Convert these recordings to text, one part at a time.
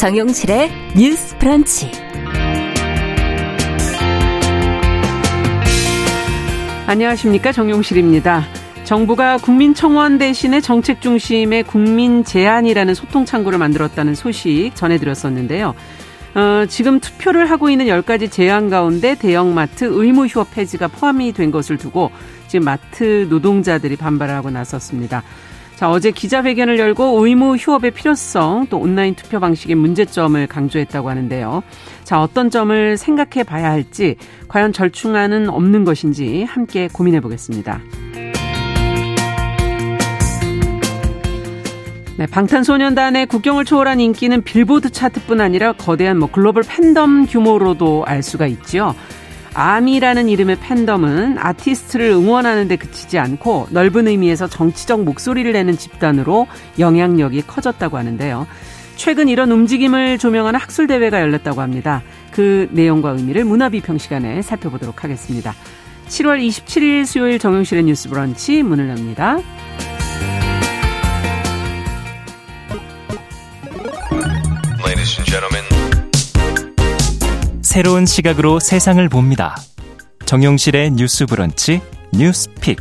정용실의 뉴스 프런치. 안녕하십니까. 정용실입니다. 정부가 국민청원 대신에 정책 중심의 국민 제안이라는 소통 창구를 만들었다는 소식 전해드렸었는데요. 어, 지금 투표를 하고 있는 10가지 제안 가운데 대형마트 의무 휴업 폐지가 포함이 된 것을 두고 지금 마트 노동자들이 반발하고 나섰습니다. 자, 어제 기자회견을 열고 의무 휴업의 필요성 또 온라인 투표 방식의 문제점을 강조했다고 하는데요. 자, 어떤 점을 생각해 봐야 할지 과연 절충안은 없는 것인지 함께 고민해 보겠습니다. 네, 방탄소년단의 국경을 초월한 인기는 빌보드 차트뿐 아니라 거대한 뭐 글로벌 팬덤 규모로도 알 수가 있죠. 아미라는 이름의 팬덤은 아티스트를 응원하는 데 그치지 않고 넓은 의미에서 정치적 목소리를 내는 집단으로 영향력이 커졌다고 하는데요. 최근 이런 움직임을 조명하는 학술 대회가 열렸다고 합니다. 그 내용과 의미를 문화비평 시간에 살펴보도록 하겠습니다. 7월 27일 수요일 정용실의 뉴스 브런치 문을 엽니다. 새로운 시각으로 세상을 봅니다. 정용실의 뉴스 브런치 뉴스픽.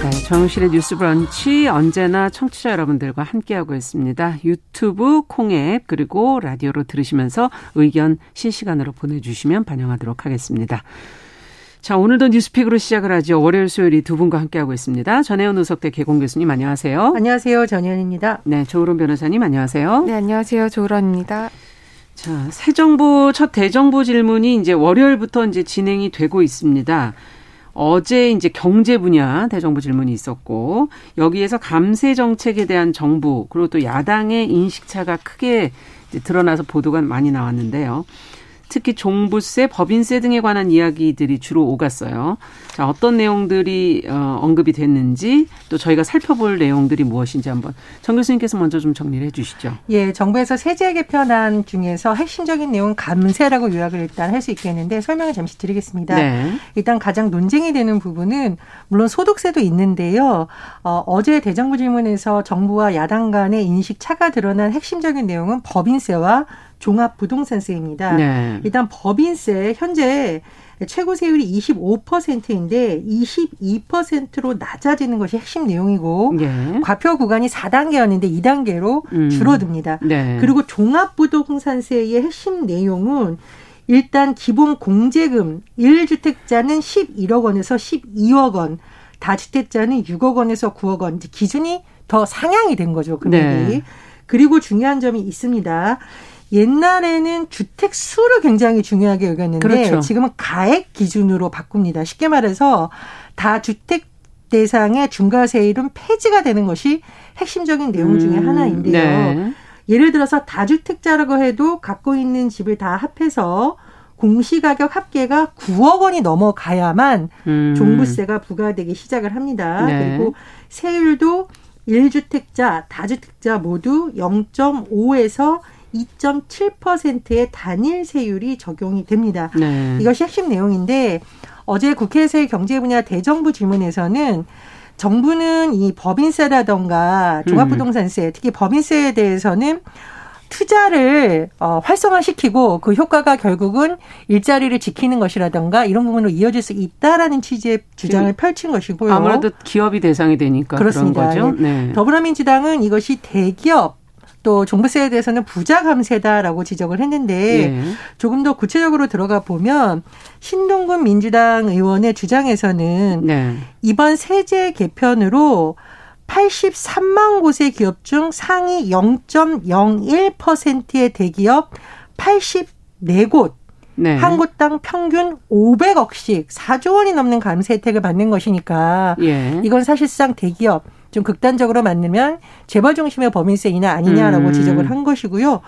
네, 정용실의 뉴스 브런치 언제나 청취자 여러분들과 함께하고 있습니다. 유튜브, 콩앱 그리고 라디오로 들으시면서 의견 실시간으로 보내 주시면 반영하도록 하겠습니다. 자, 오늘도 뉴스픽으로 시작을 하죠. 월요일, 수요일 이 두 분과 함께하고 있습니다. 전혜원 우석대 개공 교수님 안녕하세요. 안녕하세요. 전혜원입니다. 네, 조으론 변호사님 안녕하세요. 네, 안녕하세요. 조으론입니다. 자, 새 정부 첫 대정부 질문이 이제 월요일부터 이제 진행이 되고 있습니다. 어제 이제 경제 분야 대정부 질문이 있었고 여기에서 감세 정책에 대한 정부 그리고 또 야당의 인식차가 크게 드러나서 보도가 많이 나왔는데요. 특히 종부세, 법인세 등에 관한 이야기들이 주로 오갔어요. 자, 어떤 내용들이 어, 언급이 됐는지 또 저희가 살펴볼 내용들이 무엇인지 한번 정 교수님께서 먼저 좀 정리를 해 주시죠. 예, 정부에서 세제 개편안 중에서 핵심적인 내용은 감세라고 요약을 일단 할 수 있겠는데 설명을 잠시 드리겠습니다. 네. 일단 가장 논쟁이 되는 부분은 물론 소득세도 있는데요. 어, 어제 대정부 질문에서 정부와 야당 간의 인식 차가 드러난 핵심적인 내용은 법인세와 종합부동산세입니다. 네. 일단 법인세 현재 최고 세율이 25%인데 22%로 낮아지는 것이 핵심 내용이고 네. 과표 구간이 4단계였는데 2단계로 음. 줄어듭니다. 네. 그리고 종합부동산세의 핵심 내용은 일단 기본 공제금 1주택자는 11억 원에서 12억 원, 다주택자는 6억 원에서 9억 원. 기준이 더 상향이 된 거죠, 금액이. 네. 그리고 중요한 점이 있습니다. 옛날에는 주택 수를 굉장히 중요하게 여겼는데 그렇죠. 지금은 가액 기준으로 바꿉니다. 쉽게 말해서 다 주택 대상의 중과세율은 폐지가 되는 것이 핵심적인 내용 중의 음, 하나인데요. 네. 예를 들어서 다주택자라고 해도 갖고 있는 집을 다 합해서 공시가격 합계가 9억 원이 넘어가야만 음. 종부세가 부과되기 시작을 합니다. 네. 그리고 세율도 1주택자, 다주택자 모두 0.5에서 2.7%의 단일 세율이 적용이 됩니다. 네. 이것이 핵심 내용인데 어제 국회에서의 경제 분야 대정부 질문에서는 정부는 이 법인세라던가 종합부동산세, 특히 법인세에 대해서는 투자를 어, 활성화시키고 그 효과가 결국은 일자리를 지키는 것이라던가 이런 부분으로 이어질 수 있다라는 취지의 주장을 펼친 것이고요. 아무래도 기업이 대상이 되니까 그렇습니다. 그런 거죠. 네. 더불어민주당은 이것이 대기업 또 종부세에 대해서는 부자 감세다라고 지적을 했는데 예. 조금 더 구체적으로 들어가 보면 신동근 민주당 의원의 주장에서는 네. 이번 세제 개편으로 83만 곳의 기업 중 상위 0.01%의 대기업 84곳 네. 한 곳당 평균 500억씩 4조 원이 넘는 감세 혜택을 받는 것이니까 예. 이건 사실상 대기업 좀 극단적으로 만들면 재벌 중심의 법인세 인하 아니냐라고 음. 지적을 한 것이고요.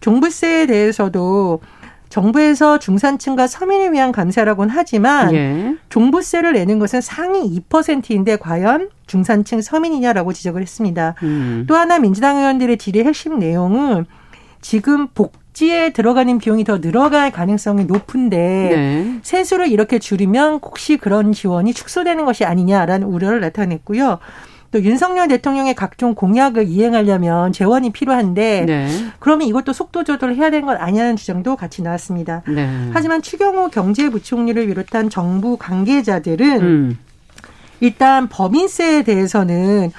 종부세에 대해서도 정부에서 중산층과 서민을 위한 감사라고는 하지만 예. 종부세를 내는 것은 상위 2%인데 과연 중산층 서민이냐라고 지적을 했습니다. 음. 또 하나 민주당 의원들의 질의 핵심 내용은 지금 복지에 들어가는 비용이 더 늘어갈 가능성이 높은데 네. 세수를 이렇게 줄이면 혹시 그런 지원이 축소되는 것이 아니냐라는 우려를 나타냈고요. 또 윤석열 대통령의 각종 공약을 이행하려면 재원이 필요한데 네. 그러면 이것도 속도 조절을 해야 되는 것 아니냐는 주장도 같이 나왔습니다. 네. 하지만 추경호 경제부총리를 비롯한 정부 관계자들은 음. 일단 법인세에 대해서는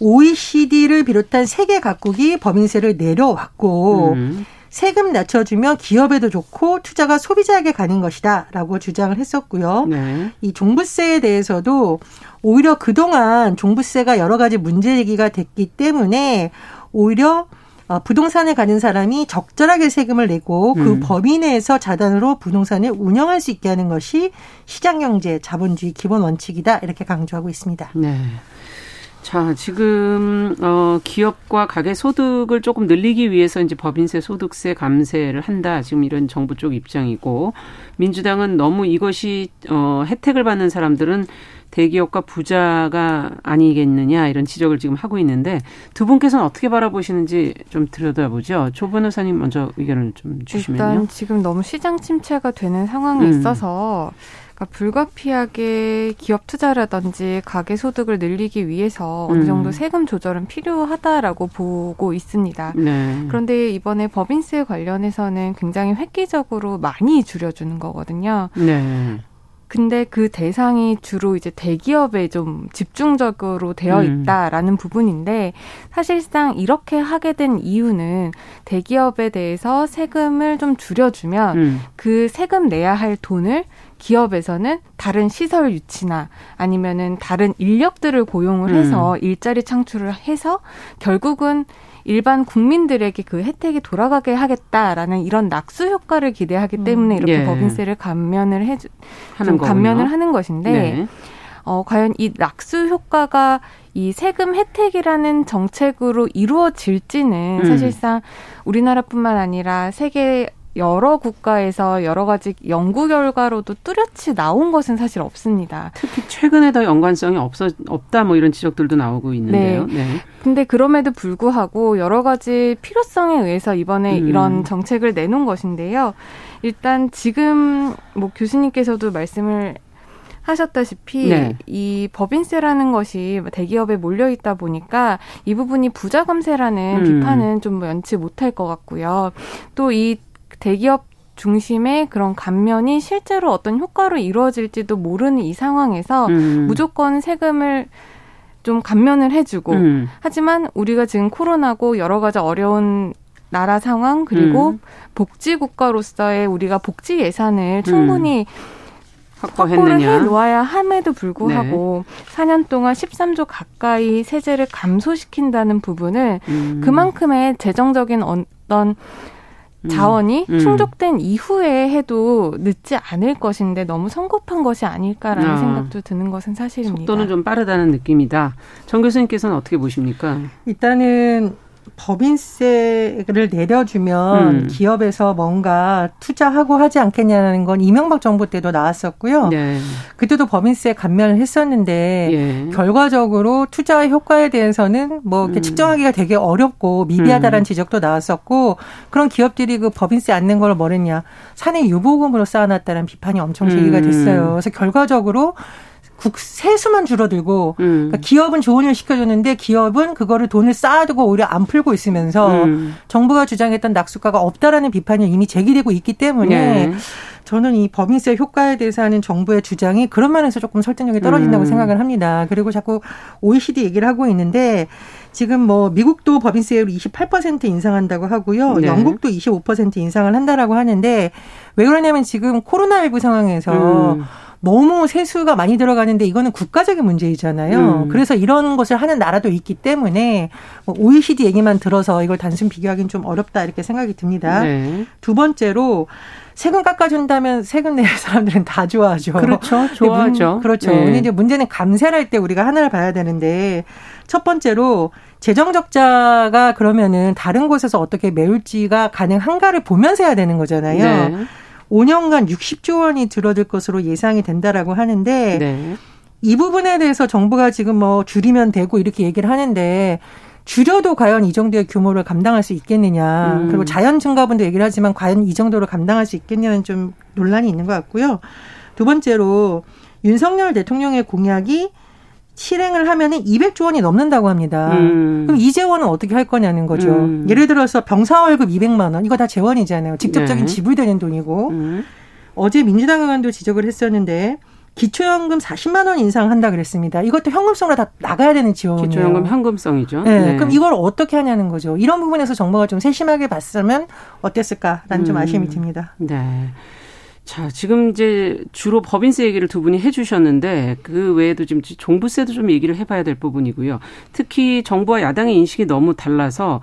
OECD를 비롯한 세계 각국이 법인세를 내려왔고 음. 세금 낮춰주면 기업에도 좋고 투자가 소비자에게 가는 것이다라고 주장을 했었고요. 네. 이 종부세에 대해서도 오히려 그동안 종부세가 여러 가지 문제 얘기가 됐기 때문에 오히려 어, 부동산에 가는 사람이 적절하게 세금을 내고 그 음. 범위 내에서 자단으로 부동산을 운영할 수 있게 하는 것이 시장 경제 자본주의 기본 원칙이다 이렇게 강조하고 있습니다. 네. 자, 지금 어 기업과 가계 소득을 조금 늘리기 위해서 이제 법인세 소득세 감세를 한다. 지금 이런 정부 쪽 입장이고 민주당은 너무 이것이 어 혜택을 받는 사람들은 대기업과 부자가 아니겠느냐 이런 지적을 지금 하고 있는데 두 분께서는 어떻게 바라보시는지 좀 들여다보죠. 조 변호사님 먼저 의견을 좀 주시면요. 일단 지금 너무 시장 침체가 되는 상황에 음. 있어서 그러니까 불가피하게 기업 투자라든지 가계 소득을 늘리기 위해서 어느 음. 정도 세금 조절은 필요하다라고 보고 있습니다. 네. 그런데 이번에 법인세 관련해서는 굉장히 획기적으로 많이 줄여주는 거거든요. 네. 근데 그 대상이 주로 이제 대기업에 좀 집중적으로 되어 음. 있다라는 음. 부분인데 사실상 이렇게 하게 된 이유는 대기업에 대해서 세금을 좀 줄여주면 음. 그 세금 내야 할 돈을 기업에서는 다른 시설 유치나 아니면은 다른 인력들을 고용을 해서 음. 일자리 창출을 해서 결국은 일반 국민들에게 그 혜택이 돌아가게 하겠다라는 이런 낙수 효과를 기대하기 때문에 음. 이렇게 예. 법인세를 감면을 해주 하는 감면을 하는 것인데 네. 어 과연 이 낙수 효과가 이 세금 혜택이라는 정책으로 이루어질지는 음. 사실상 우리나라뿐만 아니라 세계 여러 국가에서 여러 가지 연구 결과로도 뚜렷이 나온 것은 사실 없습니다. 특히 최근에 더 연관성이 없어 없다 뭐 이런 지적들도 나오고 있는데요. 네. 네. 근데 그럼에도 불구하고 여러 가지 필요성에 의해서 이번에 음. 이런 정책을 내놓은 것인데요. 일단 지금 뭐 교수님께서도 말씀을 하셨다시피 네. 이 법인세라는 것이 대기업에 몰려 있다 보니까 이 부분이 부자 감세라는 음. 비판은 좀 면치 못할 것 같고요. 또 이 대기업 중심의 그런 감면이 실제로 어떤 효과로 이루어질지도 모르는 이 상황에서 음. 무조건 세금을 좀 감면을 해주고 음. 하지만 우리가 지금 코로나고 여러 가지 어려운 나라 상황 그리고 음. 복지 국가로서의 우리가 복지 예산을 충분히 음. 확보를 해 놓아야 함에도 불구하고 네. 4년 동안 13조 가까이 세제를 감소시킨다는 부분을 음. 그만큼의 재정적인 어떤 음. 자원이 음. 충족된 이후에 해도 늦지 않을 것인데 너무 성급한 것이 아닐까라는 아. 생각도 드는 것은 사실입니다. 속도는 좀 빠르다는 느낌이다. 정 교수님께서는 어떻게 보십니까? 일단은 법인세를 내려주면 음. 기업에서 뭔가 투자하고 하지 않겠냐는 건 이명박 정부 때도 나왔었고요. 네. 그때도 법인세 감면을 했었는데 예. 결과적으로 투자 효과에 대해서는 뭐 이렇게 음. 측정하기가 되게 어렵고 미비하다라는 음. 지적도 나왔었고 그런 기업들이 그 법인세 안는 걸 뭐랬냐 사내 유보금으로 쌓아놨다는 비판이 엄청 제기가 음. 됐어요. 그래서 결과적으로 국 세수만 줄어들고 음. 그러니까 기업은 좋은 일 시켜줬는데 기업은 그거를 돈을 쌓아두고 오히려 안 풀고 있으면서 음. 정부가 주장했던 낙수가가 없다라는 비판이 이미 제기되고 있기 때문에 네. 저는 이 법인세 효과에 대해서 하는 정부의 주장이 그런 면에서 조금 설득력이 떨어진다고 음. 생각을 합니다. 그리고 자꾸 OECD 얘기를 하고 있는데 지금 뭐 미국도 법인세율 28% 인상한다고 하고요. 네. 영국도 25% 인상을 한다라고 하는데 왜 그러냐면 지금 코로나19 상황에서 음. 너무 세수가 많이 들어가는데 이거는 국가적인 문제이잖아요. 음. 그래서 이런 것을 하는 나라도 있기 때문에 뭐 OECD 얘기만 들어서 이걸 단순 비교하기는 좀 어렵다 이렇게 생각이 듭니다. 네. 두 번째로 세금 깎아준다면 세금 낼 사람들은 다 좋아하죠. 그렇죠. 좋아하죠. 문, 그렇죠. 네. 근데 이제 문제는 감세를 할 때 우리가 하나를 봐야 되는데 첫 번째로 재정 적자가 그러면은 다른 곳에서 어떻게 메울지가 가능한가를 보면서 해야 되는 거잖아요. 네. 5년간 60조 원이 줄어들 것으로 예상이 된다라고 하는데 네. 이 부분에 대해서 정부가 지금 뭐 줄이면 되고 이렇게 얘기를 하는데 줄여도 과연 이 정도의 규모를 감당할 수 있겠느냐. 음. 그리고 자연 증가분도 얘기를 하지만 과연 이 정도로 감당할 수 있겠냐는 좀 논란이 있는 것 같고요. 두 번째로 윤석열 대통령의 공약이 실행을 하면은 200조 원이 넘는다고 합니다. 음. 그럼 이 재원은 어떻게 할 거냐는 거죠. 음. 예를 들어서 병사 월급 200만 원 이거 다 재원이잖아요. 직접적인 네. 지불되는 돈이고 음. 어제 민주당 의원도 지적을 했었는데 기초연금 40만 원 인상한다 그랬습니다. 이것도 현금성으로 다 나가야 되는 지원이에요. 기초연금 현금성이죠. 네. 네. 그럼 이걸 어떻게 하냐는 거죠. 이런 부분에서 정부가 좀 세심하게 봤으면 어땠을까라는 음. 좀 아쉬움이 듭니다. 네. 자, 지금 이제 주로 법인세 얘기를 두 분이 해주셨는데 그 외에도 지금 종부세도 좀 얘기를 해봐야 될 부분이고요. 특히 정부와 야당의 인식이 너무 달라서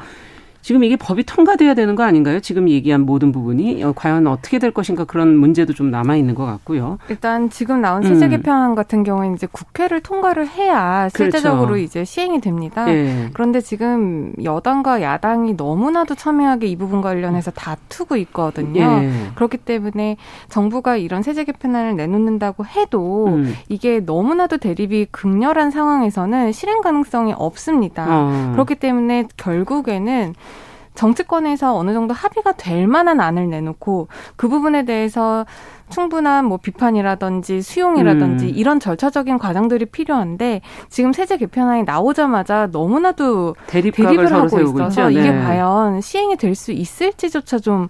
지금 이게 법이 통과돼야 되는 거 아닌가요? 지금 얘기한 모든 부분이 어, 과연 어떻게 될 것인가 그런 문제도 좀 남아 있는 것 같고요. 일단 지금 나온 세제 음. 개편안 음. 같은 경우에는 이제 국회를 통과를 해야. 실제적으로 그렇죠. 이제 시행이 됩니다. 네. 그런데 지금 여당과 야당이 너무나도 첨예하게 이 부분 관련해서 다투고 있거든요. 네. 그렇기 때문에 정부가 이런 세제 개편안을 내놓는다고 해도 음. 이게 너무나도 대립이 극렬한 상황에서는 실행 가능성이 없습니다. 어. 그렇기 때문에 결국에는 정치권에서 어느 정도 합의가 될 만한 안을 내놓고 그 부분에 대해서 충분한 뭐 비판이라든지 수용이라든지 음. 이런 절차적인 과정들이 필요한데 지금 세제 개편안이 나오자마자 너무나도 대립을 하고 있어서 네. 이게 과연 시행이 될 수 있을지조차 좀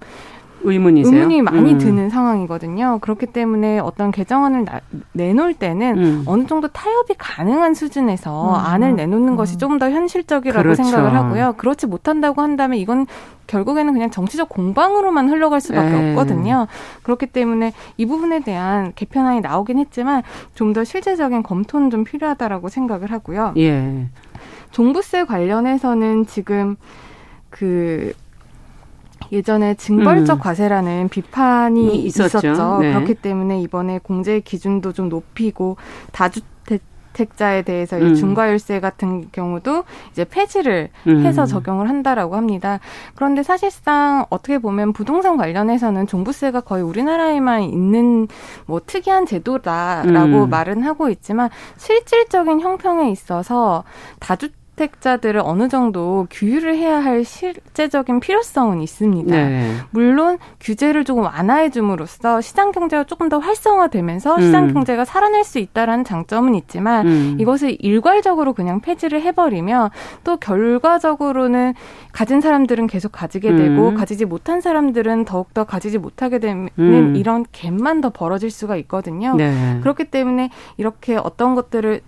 의문이세요? 의문이 많이 음. 드는 상황이거든요. 그렇기 때문에 어떤 개정안을 나, 내놓을 때는 음. 어느 정도 타협이 가능한 수준에서 음. 안을 내놓는 것이 음. 조금 더 현실적이라고 그렇죠. 생각을 하고요. 그렇지 못한다고 한다면 이건 결국에는 그냥 정치적 공방으로만 흘러갈 수밖에 에이. 네. 없거든요. 그렇기 때문에 이 부분에 대한 개편안이 나오긴 했지만 좀 더 실제적인 검토는 좀 필요하다라고 생각을 하고요. 예. 종부세 관련해서는 지금 그 예전에 징벌적 음. 과세라는 비판이 있었죠. 있었죠. 네. 그렇기 때문에 이번에 공제 기준도 좀 높이고 다주택자에 대해서 음. 중과율세 같은 경우도 이제 폐지를 음. 해서 적용을 한다라고 합니다. 그런데 사실상 어떻게 보면 부동산 관련해서는 종부세가 거의 우리나라에만 있는 뭐 특이한 제도다라고 음. 말은 하고 있지만 실질적인 형평에 있어서 다주 택자들을 어느 정도 규율을 해야 할 실제적인 필요성은 있습니다. 네. 물론 규제를 조금 완화해 줌으로써 시장 경제가 조금 더 활성화되면서 음. 시장 경제가 살아날 수 있다라는 장점은 있지만 음. 이것을 일괄적으로 그냥 폐지를 해버리면 또 결과적으로는 가진 사람들은 계속 가지게 되고 음. 가지지 못한 사람들은 더욱더 가지지 못하게 되는 음. 이런 갭만 더 벌어질 수가 있거든요. 네. 그렇기 때문에 이렇게 어떤 것들을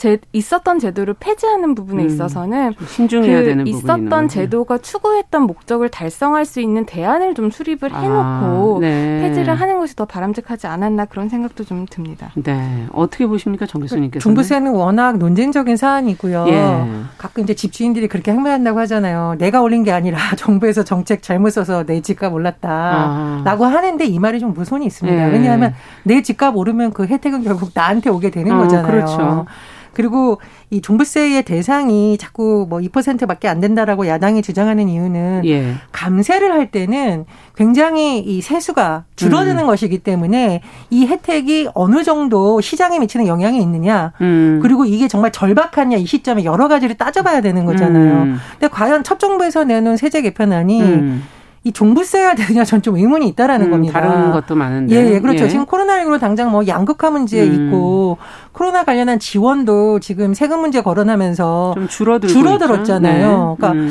제, 있었던 제도를 폐지하는 부분에 음, 있어서는 신중해야 그 되는 있었던 제도가 추구했던 목적을 달성할 수 있는 대안을 좀 수립을 아, 해놓고 아, 네. 폐지를 하는 것이 더 바람직하지 않았나 그런 생각도 좀 듭니다. 네, 어떻게 보십니까, 정 교수님께서? 종부세는 워낙 논쟁적인 사안이고요. 예. 가끔 이제 집주인들이 그렇게 항변한다고 하잖아요. 내가 올린 게 아니라 정부에서 정책 잘못 써서 내 집값 올랐다라고 아. 하는데 이 말이 좀 무손이 있습니다. 예. 왜냐하면 내 집값 오르면 그 혜택은 결국 나한테 오게 되는 어, 거잖아요. 그렇죠. 그리고 이 종부세의 대상이 자꾸 뭐 2%밖에 안 된다라고 야당이 주장하는 이유는 예. 감세를 할 때는 굉장히 이 세수가 줄어드는 음. 것이기 때문에 이 혜택이 어느 정도 시장에 미치는 영향이 있느냐 음. 그리고 이게 정말 절박하냐 이 시점에 여러 가지를 따져봐야 되는 거잖아요. 음. 근데 과연 첫 정부에서 내놓은 세제 개편안이 음. 이 종부세가 되냐 전 좀 의문이 있다라는 음, 겁니다. 다른 것도 많은데. 예, 예 그렇죠. 예. 지금 코로나19로 당장 뭐 양극화 문제 음. 있고 코로나 관련한 지원도 지금 세금 문제 거론하면서 좀 줄어들었잖아요. 네. 그러니까 음.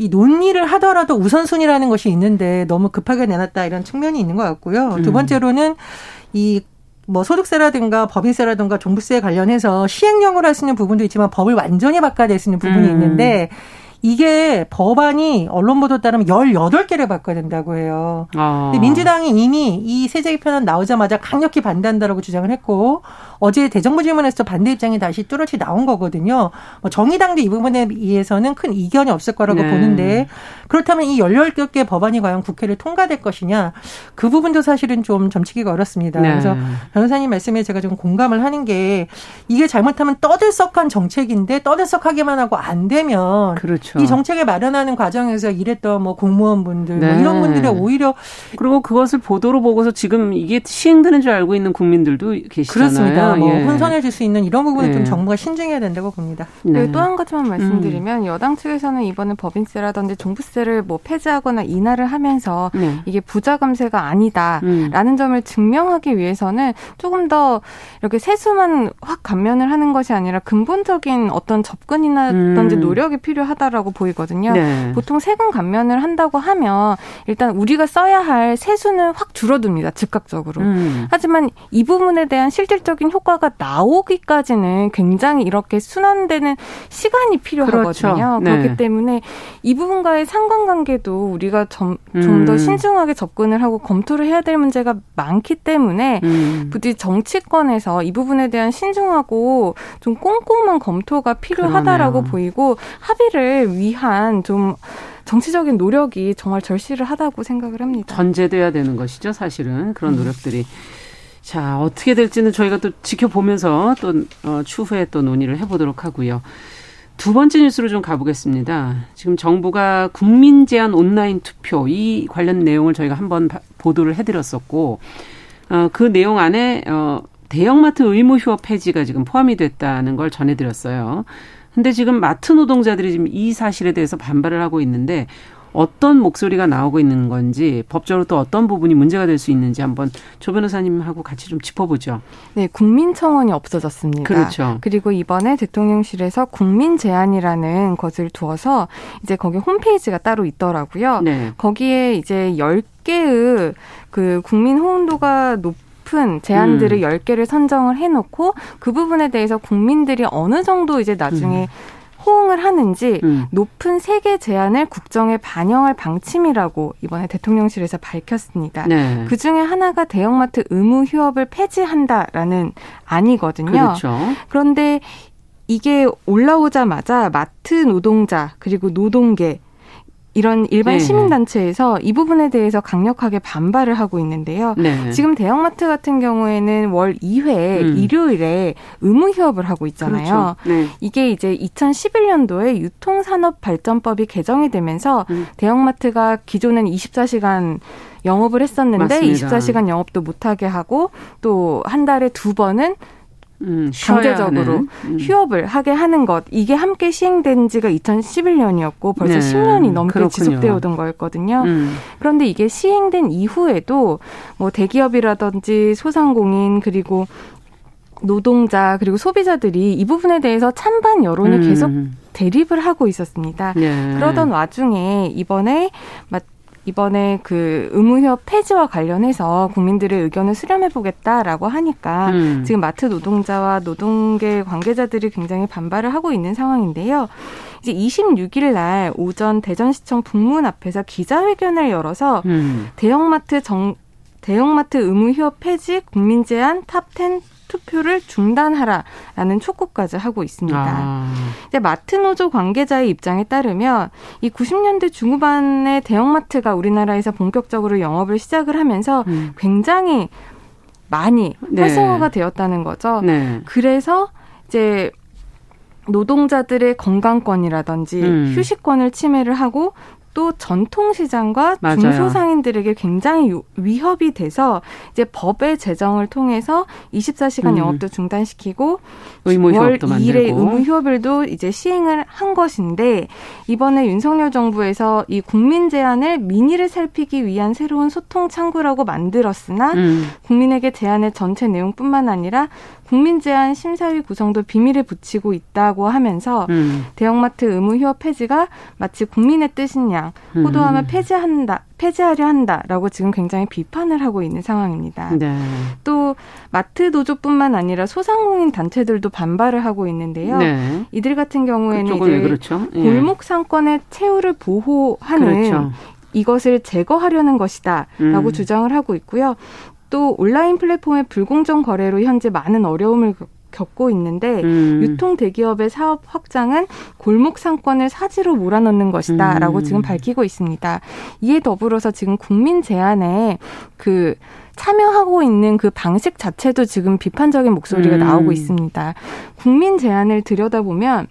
이 논의를 하더라도 우선순위라는 것이 있는데 너무 급하게 내놨다 이런 측면이 있는 것 같고요. 두 음. 번째로는 이뭐 소득세라든가 법인세라든가 종부세 관련해서 시행령으로 할 수 있는 부분도 있지만 법을 완전히 바꿔야 될 수 있는 부분이 음. 있는데 이게 법안이 언론 보도 따르면 18개를 바꿔야 된다고 해요. 아. 근데 민주당이 이미 이 세제 개편안 나오자마자 강력히 반대한다라고 주장을 했고 어제 대정부 질문에서 반대 입장이 다시 뚜렷이 나온 거거든요. 뭐 정의당도 이 부분에 의해서는 큰 이견이 없을 거라고 네. 보는데 그렇다면 이 18개 법안이 과연 국회를 통과될 것이냐 그 부분도 사실은 좀 점치기가 어렵습니다. 네. 그래서 변호사님 말씀에 제가 좀 공감을 하는 게 이게 잘못하면 떠들썩한 정책인데 떠들썩하기만 하고 안 되면 그렇죠. 그렇죠. 이 정책을 마련하는 과정에서 일했던 뭐 공무원분들 네. 뭐 이런 분들이 오히려 그리고 그것을 보도로 보고서 지금 이게 시행되는 줄 알고 있는 국민들도 계시잖아요. 그렇습니다. 뭐 예. 혼선해질 수 있는 이런 부분은 예. 좀 정부가 신중해야 된다고 봅니다. 네. 또 한 가지만 말씀드리면 음. 여당 측에서는 이번에 법인세라든지 종부세를 뭐 폐지하거나 인하를 하면서 네. 이게 부자 감세가 아니다라는 음. 점을 증명하기 위해서는 조금 더 이렇게 세수만 확 감면을 하는 것이 아니라 근본적인 어떤 접근이나든지 음. 노력이 필요하다라고 보이거든요. 네. 보통 세금 감면을 한다고 하면 일단 우리가 써야 할 세수는 확 줄어듭니다. 즉각적으로. 음. 하지만 이 부분에 대한 실질적인 효과가 나오기까지는 굉장히 이렇게 순환되는 시간이 필요하거든요. 그렇죠. 네. 그렇기 때문에 이 부분과의 상관관계도 우리가 좀더 음. 신중하게 접근을 하고 검토를 해야 될 문제가 많기 때문에 음. 부디 정치권에서 이 부분에 대한 신중하고 좀 꼼꼼한 검토가 필요하다라고 그러네요. 보이고 합의를 위한 좀 정치적인 노력이 정말 절실을 하다고 생각을 합니다. 전제돼야 되는 것이죠, 사실은 그런 음. 노력들이. 자 어떻게 될지는 저희가 또 지켜보면서 또 어, 추후에 또 논의를 해보도록 하고요. 두 번째 뉴스로 좀 가보겠습니다. 지금 정부가 국민 제한 온라인 투표 이 관련 내용을 저희가 한번 보도를 해드렸었고 어, 그 내용 안에 어, 대형마트 의무 휴업 폐지가 지금 포함이 됐다는 걸 전해드렸어요. 근데 지금 마트 노동자들이 지금 이 사실에 대해서 반발을 하고 있는데 어떤 목소리가 나오고 있는 건지 법적으로 또 어떤 부분이 문제가 될 수 있는지 한번 조 변호사님하고 같이 좀 짚어보죠. 네, 국민청원이 없어졌습니다. 그렇죠. 그리고 이번에 대통령실에서 국민 제안이라는 것을 두어서 이제 거기 홈페이지가 따로 있더라고요. 네. 거기에 이제 10개의 그 국민 호응도가 높 높은 제안들을 음. 10개를 선정을 해놓고 그 부분에 대해서 국민들이 어느 정도 이제 나중에 음. 호응을 하는지 음. 높은 세계 제안을 국정에 반영할 방침이라고 이번에 대통령실에서 밝혔습니다. 네. 그 중에 하나가 대형마트 의무 휴업을 폐지한다라는 안이거든요. 그렇죠. 그런데 이게 올라오자마자 마트 노동자 그리고 노동계 이런 일반 네. 시민단체에서 이 부분에 대해서 강력하게 반발을 하고 있는데요. 네. 지금 대형마트 같은 경우에는 월 2회 음. 일요일에 의무 휴업을 하고 있잖아요. 그렇죠. 네. 이게 이제 2011년도에 유통산업발전법이 개정이 되면서 음. 대형마트가 기존엔 24시간 영업을 했었는데 맞습니다. 24시간 영업도 못하게 하고 또 한 달에 두 번은 음, 강제적으로 음. 휴업을 하게 하는 것 이게 함께 시행된 지가 2011년이었고 벌써 네. 10년이 넘게 그렇군요. 지속되어 오던 거였거든요. 음. 그런데 이게 시행된 이후에도 뭐 대기업이라든지 소상공인 그리고 노동자 그리고 소비자들이 이 부분에 대해서 찬반 여론을 음. 계속 대립을 하고 있었습니다. 네. 그러던 와중에 이번에 이번에 그 의무휴업 폐지와 관련해서 국민들의 의견을 수렴해 보겠다라고 하니까 음. 지금 마트 노동자와 노동계 관계자들이 굉장히 반발을 하고 있는 상황인데요. 이제 26일 날 오전 대전시청 북문 앞에서 기자회견을 열어서 음. 대형마트 정 대형마트 의무 휴업 폐지 국민 제안 top 10 투표를 중단하라라는 촉구까지 하고 있습니다. 아. 이제 마트 노조 관계자의 입장에 따르면 이 90년대 중후반에 대형마트가 우리나라에서 본격적으로 영업을 시작을 하면서 음. 굉장히 많이 네. 활성화가 되었다는 거죠. 네. 그래서 이제 노동자들의 건강권이라든지 음. 휴식권을 침해를 하고 또 전통시장과 맞아요. 중소상인들에게 굉장히 위협이 돼서 이제 법의 제정을 통해서 24시간 음. 영업도 중단시키고 월 2일의 의무 휴업일도 이제 시행을 한 것인데 이번에 윤석열 정부에서 이 국민 제안을 민의를 살피기 위한 새로운 소통 창구라고 만들었으나 음. 국민에게 제안의 전체 내용뿐만 아니라 국민 제한 심사위 구성도 비밀에 붙이고 있다고 하면서 음. 대형마트 의무 휴업 폐지가 마치 국민의 뜻인 양 호도하면 음. 폐지한다 폐지하려 한다라고 지금 굉장히 비판을 하고 있는 상황입니다. 네. 또 마트 노조뿐만 아니라 소상공인 단체들도 반발을 하고 있는데요. 네. 이들 같은 경우에는 이제 그렇죠? 예. 골목 상권의 최후를 보호하는 그렇죠. 이것을 제거하려는 것이다라고 음. 주장을 하고 있고요. 또 온라인 플랫폼의 불공정 거래로 현재 많은 어려움을 겪고 있는데 음. 유통 대기업의 사업 확장은 골목 상권을 사지로 몰아넣는 것이다라고 음. 지금 밝히고 있습니다. 이에 더불어서 지금 국민 제안에 그 참여하고 있는 그 방식 자체도 지금 비판적인 목소리가 음. 나오고 있습니다. 국민 제안을 들여다보면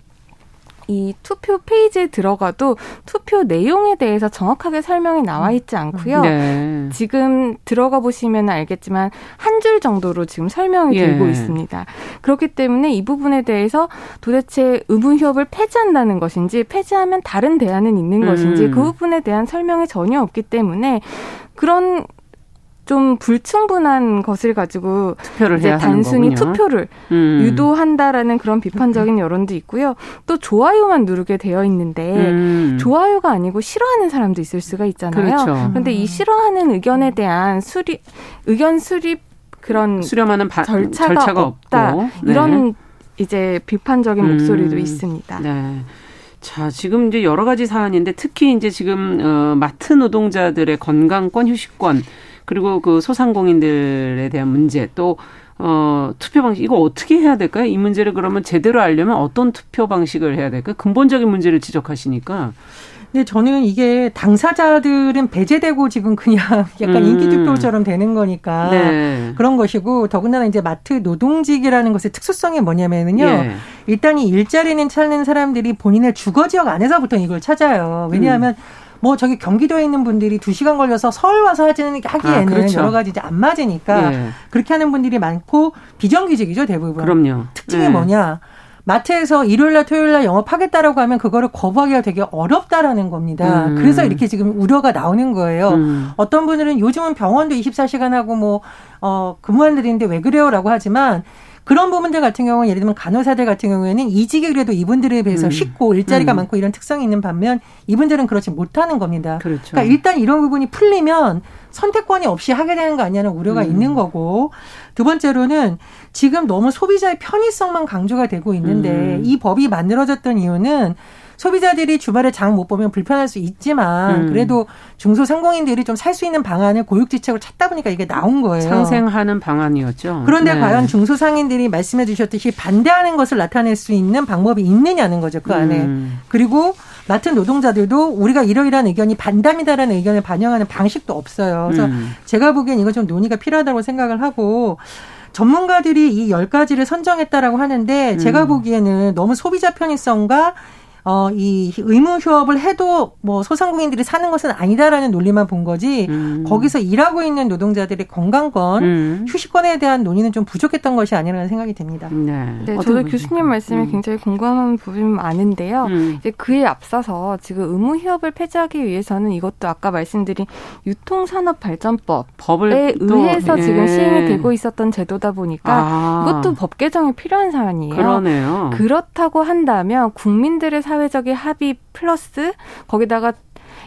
이 투표 페이지에 들어가도 투표 내용에 대해서 정확하게 설명이 나와 있지 않고요. 네. 지금 들어가 보시면 알겠지만 한 줄 정도로 지금 설명이 예. 되고 있습니다. 그렇기 때문에 이 부분에 대해서 도대체 의무휴업을 폐지한다는 것인지 폐지하면 다른 대안은 있는 음. 것인지 그 부분에 대한 설명이 전혀 없기 때문에 그런 좀 불충분한 것을 가지고 투표를 이제 단순히 투표를 음. 유도한다라는 그런 비판적인 여론도 있고요. 또 좋아요만 누르게 되어 있는데 음. 좋아요가 아니고 싫어하는 사람도 있을 수가 있잖아요. 그렇죠. 그런데 이 싫어하는 의견에 대한 수립 의견 수립 그런 수렴하는 바, 절차가, 절차가 없다. 없고. 네. 이런 이제 비판적인 음. 목소리도 있습니다. 네. 자, 지금 이제 여러 가지 사안인데 특히 이제 지금 어 마트 노동자들의 건강권, 휴식권 그리고 그 소상공인들에 대한 문제 또 어, 투표 방식, 이거 어떻게 해야 될까요? 이 문제를 그러면 제대로 알려면 어떤 투표 방식을 해야 될까요? 근본적인 문제를 지적하시니까. 근데 저는 이게 당사자들은 배제되고 지금 그냥 약간 음. 인기 투표처럼 되는 거니까 네. 그런 것이고 더군다나 이제 마트 노동직이라는 것의 특수성이 뭐냐면은요. 예. 일단 이 일자리는 찾는 사람들이 본인의 주거 지역 안에서부터 이걸 찾아요. 왜냐하면 음. 뭐 저기 경기도에 있는 분들이 두 시간 걸려서 서울 와서 하지는 하기에는 아, 그렇죠. 여러 가지 이제 안 맞으니까 예. 그렇게 하는 분들이 많고 비정규직이죠 대부분. 그럼요. 특징이 예. 뭐냐? 마트에서 일요일날 토요일날 영업하겠다라고 하면 그거를 거부하기가 되게 어렵다라는 겁니다. 음. 그래서 이렇게 지금 우려가 나오는 거예요. 음. 어떤 분들은 요즘은 병원도 24시간 하고 뭐, 어, 근무하는 있는데 왜 그래요라고 하지만 그런 부분들 같은 경우는 예를 들면 간호사들 같은 경우에는 이직이 그래도 이분들에 비해서 음. 쉽고 일자리가 음. 많고 이런 특성이 있는 반면 이분들은 그렇지 못하는 겁니다. 그렇죠. 그러니까 일단 이런 부분이 풀리면 선택권이 없이 하게 되는 거 아니냐는 우려가 음. 있는 거고 두 번째로는 지금 너무 소비자의 편의성만 강조가 되고 있는데 음. 이 법이 만들어졌던 이유는 소비자들이 주말에 장 못 보면 불편할 수 있지만 음. 그래도 중소상공인들이 좀 살 수 있는 방안을 고육지책으로 찾다 보니까 이게 나온 거예요. 상생하는 방안이었죠. 그런데 네. 과연 중소상인들이 말씀해 주셨듯이 반대하는 것을 나타낼 수 있는 방법이 있느냐는 거죠. 그 안에. 음. 그리고 맡은 노동자들도 우리가 이러이러한 의견이 반담이다라는 의견을 반영하는 방식도 없어요. 그래서 음. 제가 보기엔 이거 좀 논의가 필요하다고 생각을 하고 전문가들이 이 열가지를 선정했다라고 하는데 제가 음. 보기에는 너무 소비자 편의성과 어, 이 의무 휴업을 해도 뭐 소상공인들이 사는 것은 아니다라는 논리만 본 거지 음. 거기서 일하고 있는 노동자들의 건강권, 음. 휴식권에 대한 논의는 좀 부족했던 것이 아니라는 생각이 듭니다. 네, 네 저도 교수님 말씀에 음. 굉장히 공감하는 부분이 많은데요. 음. 이제 그에 앞서서 지금 의무 휴업을 폐지하기 위해서는 이것도 아까 말씀드린 유통산업발전법 법에 의해서 예. 지금 시행이 되고 있었던 제도다 보니까 아. 이것도 법 개정이 필요한 사안이에요. 그러네요. 그렇다고 한다면 국민들의 사 사회적인 합의 플러스 거기다가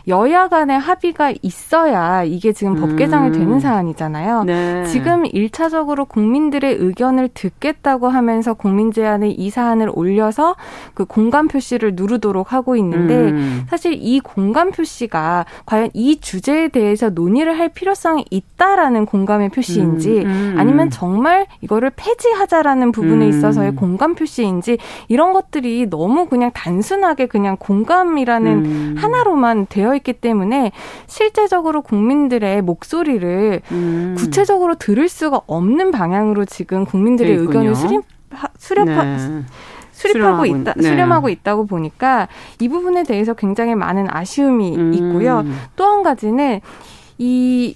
여야 간의 합의가 있어야 이게 지금 법 개정이 음. 되는 사안이잖아요. 네. 지금 일차적으로 국민들의 의견을 듣겠다고 하면서 국민 제안의 이 사안을 올려서 그 공감 표시를 누르도록 하고 있는데 음. 사실 이 공감 표시가 과연 이 주제에 대해서 논의를 할 필요성이 있다라는 공감의 표시인지 음. 음. 아니면 정말 이거를 폐지하자라는 부분에 음. 있어서의 공감 표시인지 이런 것들이 너무 그냥 단순하게 그냥 공감이라는 음. 하나로만 되어 되어 있기 때문에 실제적으로 국민들의 목소리를 음. 구체적으로 들을 수가 없는 방향으로 지금 국민들의 의견을 수립 수렵하 네. 수립하고 있다, 네. 수렴하고 있다고 보니까 이 부분에 대해서 굉장히 많은 아쉬움이 음. 있고요. 또 한 가지는 이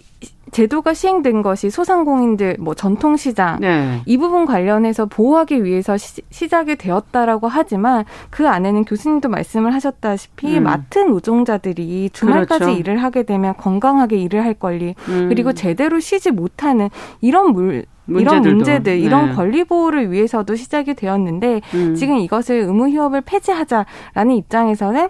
제도가 시행된 것이 소상공인들 뭐 전통시장 네. 이 부분 관련해서 보호하기 위해서 시, 작이 되었다라고 하지만 그 안에는 교수님도 말씀을 하셨다시피 음. 마트 노동자들이 주말까지 그렇죠. 일을 하게 되면 건강하게 일을 할 권리 음. 그리고 제대로 쉬지 못하는 이런 물 이런 문제들, 네. 이런 권리 보호를 위해서도 시작이 되었는데 음. 지금 이것을 의무 휴업을 폐지하자라는 입장에서는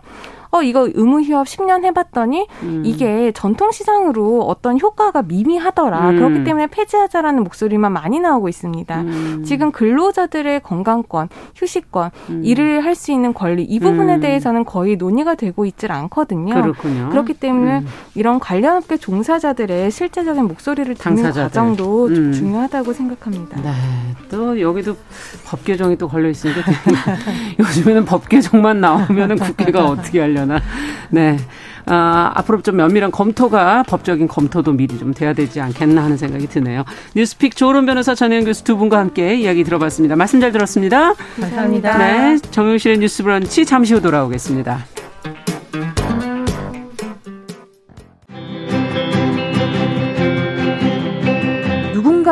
어 이거 의무 휴업 10년 해봤더니 음. 이게 전통 시장으로 어떤 효과가 미미하더라. 음. 그렇기 때문에 폐지하자라는 목소리만 많이 나오고 있습니다. 음. 지금 근로자들의 건강권, 휴식권, 음. 일을 할 수 있는 권리 이 부분에 음. 대해서는 거의 논의가 되고 있질 않거든요. 그렇군요. 그렇기 때문에 음. 이런 관련 업계 종사자들의 실제적인 목소리를 듣는 당사자들. 과정도 좀 중요하다고 생각합니다. 네. 또 여기도 법 개정이 또 걸려 있으니까 요즘에는 법 개정만 나오면은 국회가 어떻게 하려나. 네. 아, 앞으로 좀 면밀한 검토가 법적인 검토도 미리 좀 돼야 되지 않겠나 하는 생각이 드네요. 뉴스픽 조론 변호사 전혜영 교수 두 분과 함께 이야기 들어봤습니다. 말씀 잘 들었습니다. 감사합니다. 네. 정용실의 뉴스 브런치 잠시 후 돌아오겠습니다.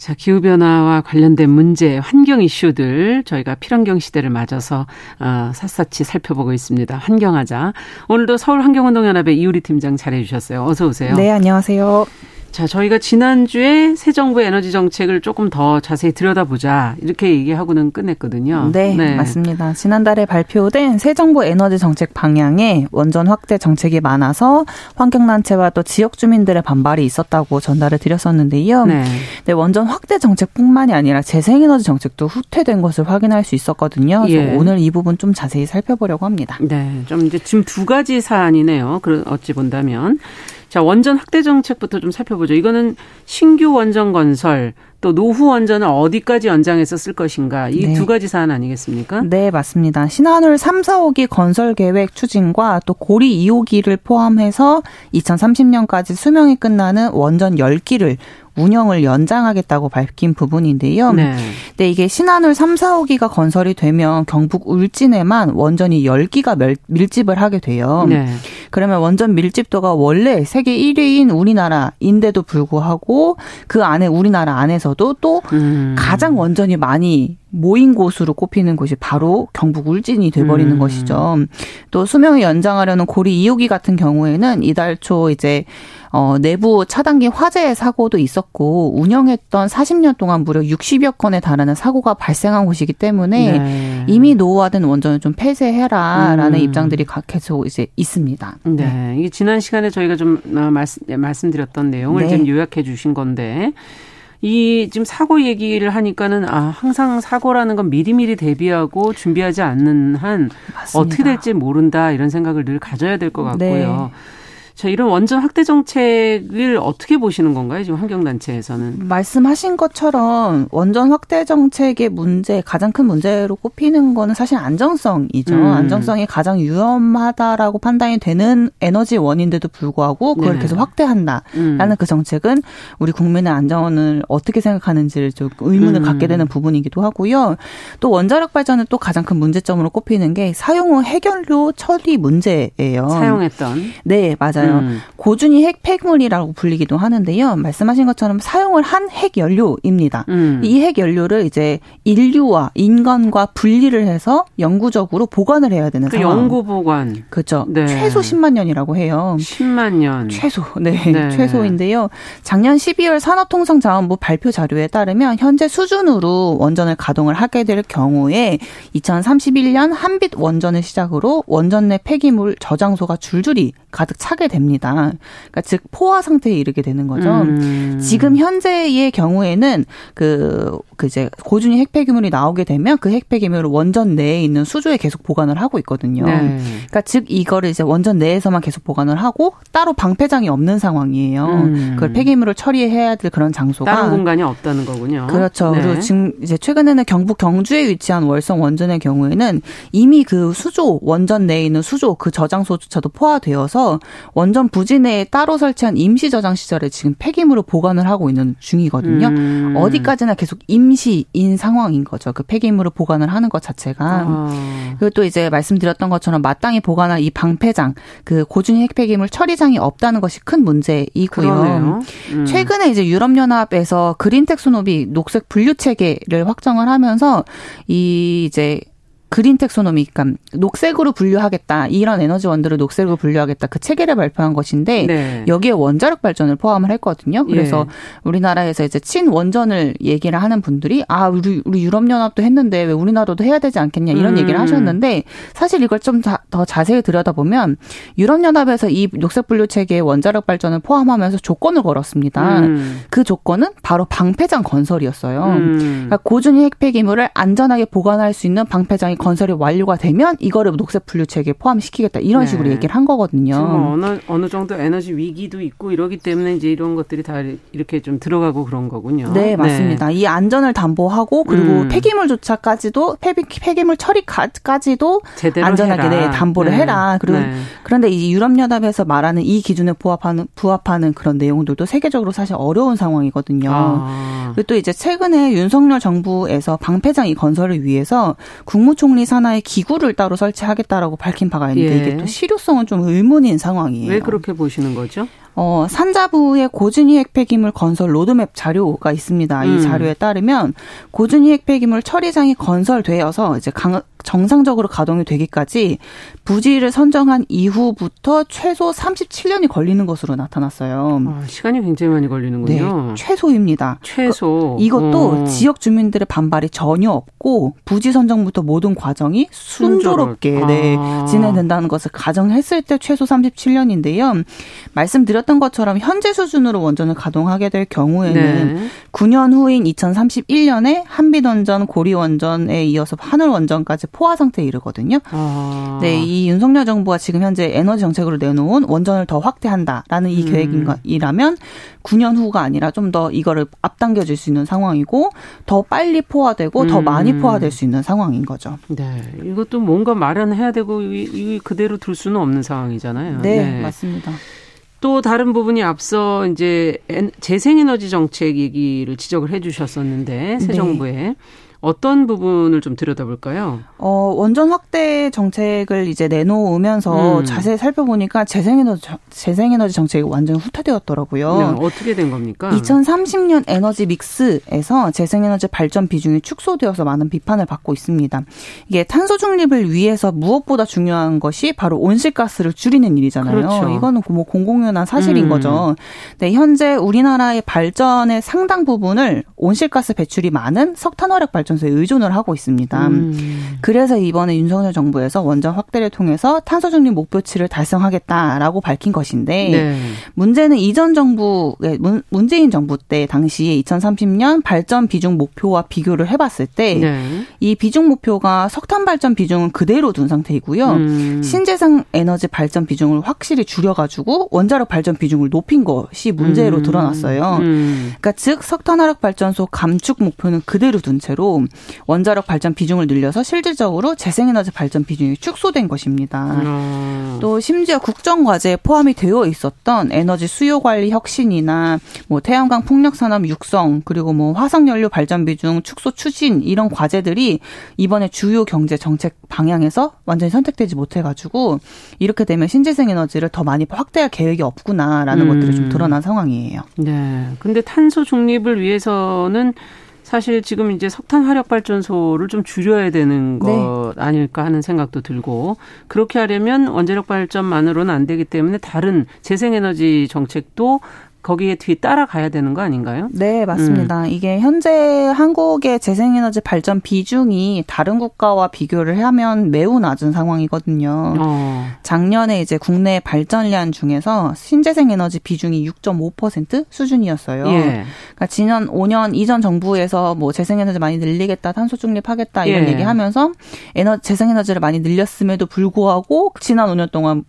자, 기후변화와 관련된 문제, 환경 이슈들 저희가 필환경 시대를 맞아서 어, 샅샅이 살펴보고 있습니다. 환경하자. 오늘도 서울환경운동연합의 이우리 팀장 잘해주셨어요. 어서 오세요. 네, 안녕하세요. 자, 저희가 지난주에 새 정부의 에너지 정책을 조금 더 자세히 들여다보자. 이렇게 얘기하고는 끝냈거든요. 네, 네, 맞습니다. 지난달에 발표된 새 정부 에너지 정책 방향에 원전 확대 정책이 많아서 환경 단체와 또 지역 주민들의 반발이 있었다고 전달을 드렸었는데요. 네. 네 원전 확대 정책뿐만이 아니라 재생에너지 정책도 후퇴된 것을 확인할 수 있었거든요. 그래서 예. 오늘 이 부분 좀 자세히 살펴보려고 합니다. 네, 좀 이제 지금 두 가지 사안이네요. 어찌 본다면. 자, 원전 확대 정책부터 좀 살펴보죠. 이거는 신규 원전 건설 또 노후 원전을 어디까지 연장해서 쓸 것인가 이두 네. 가지 사안 아니겠습니까? 네, 맞습니다. 신한울 3, 4호기 건설 계획 추진과 또 고리 2호기를 포함해서 2030년까지 수명이 끝나는 원전 10기를 운영을 연장하겠다고 밝힌 부분인데요. 네. 네, 이게 신한울 3, 4호기가 건설이 되면 경북 울진에만 원전이 10기가 밀집을 하게 돼요. 네. 그러면 원전 밀집도가 원래 세계 1위인 우리나라인데도 불구하고 그 안에 우리나라 안에서도 또 음. 가장 원전이 많이 모인 곳으로 꼽히는 곳이 바로 경북 울진이 돼버리는 음. 것이죠. 또 수명을 연장하려는 고리 2호기 같은 경우에는 이달 초 이제 어, 내부 차단기 화재 사고도 있었고 운영했던 40년 동안 무려 60여 건에 달하는 사고가 발생한 곳이기 때문에 네. 이미 노후화된 원전을 좀 폐쇄해라라는 음. 입장들이 계속 이제 있습니다. 네. 네. 이게 지난 시간에 저희가 좀 어, 말씀, 네, 말씀드렸던 내용을 네. 좀 요약해 주신 건데 이 지금 사고 얘기를 하니까는 아 항상 사고라는 건 미리미리 대비하고 준비하지 않는 한 맞습니다. 어떻게 될지 모른다 이런 생각을 늘 가져야 될 것 같고요. 네. 자, 이런 원전 확대 정책을 어떻게 보시는 건가요? 지금 환경단체에서는. 말씀하신 것처럼 원전 확대 정책의 문제, 가장 큰 문제로 꼽히는 거는 사실 안정성이죠. 음. 안정성이 가장 위험하다라고 판단이 되는 에너지 원인데도 불구하고 그걸 네. 계속 확대한다라는 음. 그 정책은 우리 국민의 안전을 어떻게 생각하는지를 좀 의문을 음. 갖게 되는 부분이기도 하고요. 또 원자력 발전은 또 가장 큰 문제점으로 꼽히는 게 사용 후 해결료 처리 문제예요. 사용했던. 네, 맞아요. 있어요. 음. 고준위 핵 폐기물이라고 불리기도 하는데요. 말씀하신 것처럼 사용을 한 핵 연료입니다. 음. 이 핵 연료를 이제 인류와 인간과 분리를 해서 영구적으로 보관을 해야 되는 그 상황. 영구 보관. 그렇죠. 네. 최소 10만 년이라고 해요. 10만 년. 최소. 네. 네. 최소인데요. 작년 12월 산업통상자원부 발표 자료에 따르면 현재 수준으로 원전을 가동을 하게 될 경우에 2031년 한빛 원전을 시작으로 원전 내 폐기물 저장소가 줄줄이 가득 차게 됩니다. 그러니까 즉 포화 상태에 이르게 되는 거죠. 음. 지금 현재의 경우에는 그, 그 이제 고준위 핵폐 기물이 나오게 되면 그 핵폐 기물을 원전 내에 있는 수조에 계속 보관을 하고 있거든요. 네. 그러니까 즉 이거를 이제 원전 내에서만 계속 보관을 하고 따로 방패장이 없는 상황이에요. 음. 그걸 폐기물을 처리해야 될 그런 장소가 다른 공간이 없다는 거군요. 그렇죠. 네. 그리고 지금 이제 최근에는 경북 경주에 위치한 월성 원전의 경우에는 이미 그 수조 원전 내에 있는 수조 그 저장소조차도 포화되어서 원전 부지 내에 따로 설치한 임시 저장 시설에 지금 폐기물을 보관을 하고 있는 중이거든요. 음. 어디까지나 계속 임시인 상황인 거죠. 그 폐기물을 보관을 하는 것 자체가. 아. 그리고 또 이제 말씀드렸던 것처럼 마땅히 보관할 이 방패장, 그 고준위 핵폐기물 처리장이 없다는 것이 큰 문제이고요. 음. 최근에 이제 유럽연합에서 그린 텍소노비 녹색 분류 체계를 확정을 하면서 이 이제 그린 텍소노미, 그러니까 녹색으로 분류하겠다. 이런 에너지원들을 녹색으로 분류하겠다. 그 체계를 발표한 것인데 네. 여기에 원자력 발전을 포함을 했거든요. 그래서 예. 우리나라에서 이제 친원전을 얘기를 하는 분들이 아 우리 우리 유럽 연합도 했는데 왜 우리나라도 해야 되지 않겠냐 이런 음. 얘기를 하셨는데 사실 이걸 좀 더 자세히 들여다보면 유럽 연합에서 이 녹색 분류 체계에 원자력 발전을 포함하면서 조건을 걸었습니다. 음. 그 조건은 바로 방패장 건설이었어요. 음. 그러니까 고준위 핵폐기물을 안전하게 보관할 수 있는 방패장이 건설이 완료가 되면 이거를 녹색 분류 체계에 포함시키겠다 이런 네. 식으로 얘기를 한 거거든요. 지금 어느 어느 정도 에너지 위기도 있고 이러기 때문에 이제 이런 것들이 다 이렇게 좀 들어가고 그런 거군요. 네, 맞습니다. 네. 이 안전을 담보하고 그리고 음. 폐기물조차까지도 폐기, 폐기물 처리까지도 안전하게 네, 담보를 네. 해라. 그리고 네. 그런데 이 유럽연합에서 말하는 이 기준에 부합하는 부합하는 그런 내용들도 세계적으로 사실 어려운 상황이거든요. 아. 그리고 또 이제 최근에 윤석열 정부에서 방패장 이 건설을 위해서 국무총 총리 산하에 기구를 따로 설치하겠다라고 밝힌 바가 있는데 예. 이게 또 실효성은 좀 의문인 상황이에요. 왜 그렇게 보시는 거죠? 어, 산자부의 고준위 핵폐기물 건설 로드맵 자료가 있습니다. 음. 이 자료에 따르면 고준위 핵폐기물 처리장이 건설되어서 이제 강, 정상적으로 가동이 되기까지 부지를 선정한 이후부터 최소 37년이 걸리는 것으로 나타났어요. 아, 시간이 굉장히 많이 걸리는군요. 네, 최소입니다. 최소. 그, 이것도 어. 지역 주민들의 반발이 전혀 없고 부지 선정부터 모든 과정이 순조롭게 네, 아. 진행된다는 것을 가정했을 때 최소 37년인데요. 말씀드렸 던 것처럼 현재 수준으로 원전을 가동하게 될 경우에는 네. 9년 후인 2031년에 한빛원전, 고리원전에 이어서 하늘원전까지 포화 상태에 이르거든요. 아. 네, 이 윤석열 정부가 지금 현재 에너지 정책으로 내놓은 원전을 더 확대한다라는 이 음. 계획이라면 9년 후가 아니라 좀 더 이거를 앞당겨 줄수 있는 상황이고 더 빨리 포화되고 음. 더 많이 포화될 수 있는 상황인 거죠. 네. 이것도 뭔가 마련해야 되고 이, 그대로 둘 수는 없는 상황이잖아요. 네, 네. 맞습니다. 또 다른 부분이 앞서 이제 재생에너지 정책 얘기를 지적을 해 주셨었는데 새 네. 정부에 어떤 부분을 좀 들여다볼까요? 어, 원전 확대 정책을 이제 내놓으면서 음. 자세히 살펴보니까 재생에너지, 재생에너지 정책이 완전 후퇴되었더라고요. 네, 어떻게 된 겁니까? 2030년 에너지 믹스에서 재생에너지 발전 비중이 축소되어서 많은 비판을 받고 있습니다. 이게 탄소 중립을 위해서 무엇보다 중요한 것이 바로 온실가스를 줄이는 일이잖아요. 그렇죠. 이거는 뭐 공공연한 사실인 음. 거죠. 네, 현재 우리나라의 발전의 상당 부분을 온실가스 배출이 많은 석탄화력 발전 발전소에 의존을 하고 있습니다. 음. 그래서 이번에 윤석열 정부에서 원전 확대를 통해서 탄소 중립 목표치를 달성하겠다라고 밝힌 것인데 네. 문제는 이전 정부의 문재인 정부 때 당시에 2030년 발전 비중 목표와 비교를 해봤을 때이 네. 비중 목표가 석탄 발전 비중은 그대로 둔 상태이고요. 음. 신재생 에너지 발전 비중을 확실히 줄여가지고 원자력 발전 비중을 높인 것이 문제로 음. 드러났어요. 음. 그러니까 즉 석탄화력 발전소 감축 목표는 그대로 둔 채로 원자력 발전 비중을 늘려서 실질적으로 재생에너지 발전 비중이 축소된 것입니다. 음. 또 심지어 국정 과제에 포함이 되어 있었던 에너지 수요 관리 혁신이나 뭐 태양광 풍력 산업 육성 그리고 뭐 화석 연료 발전 비중 축소 추진 이런 과제들이 이번에 주요 경제 정책 방향에서 완전히 선택되지 못해 가지고 이렇게 되면 신재생 에너지를 더 많이 확대할 계획이 없구나라는 음. 것들이 좀 드러난 상황이에요. 네. 근데 탄소 중립을 위해서는 사실 지금 이제 석탄 화력 발전소를 좀 줄여야 되는 네. 것 네. 아닐까 하는 생각도 들고 그렇게 하려면 원자력 발전만으로는 안 되기 때문에 다른 재생에너지 정책도 거기에 뒤 따라가야 되는 거 아닌가요? 네, 맞습니다. 음. 이게 현재 한국의 재생에너지 발전 비중이 다른 국가와 비교를 하면 매우 낮은 상황이거든요. 어. 작년에 이제 국내 발전량 중에서 신재생에너지 비중이 6.5% 수준이었어요. 예. 그러니까 지난 5년 이전 정부에서 뭐 재생에너지 많이 늘리겠다, 탄소 중립하겠다 이런 예. 얘기하면서 에너 재생에너지를 많이 늘렸음에도 불구하고 지난 5년 동안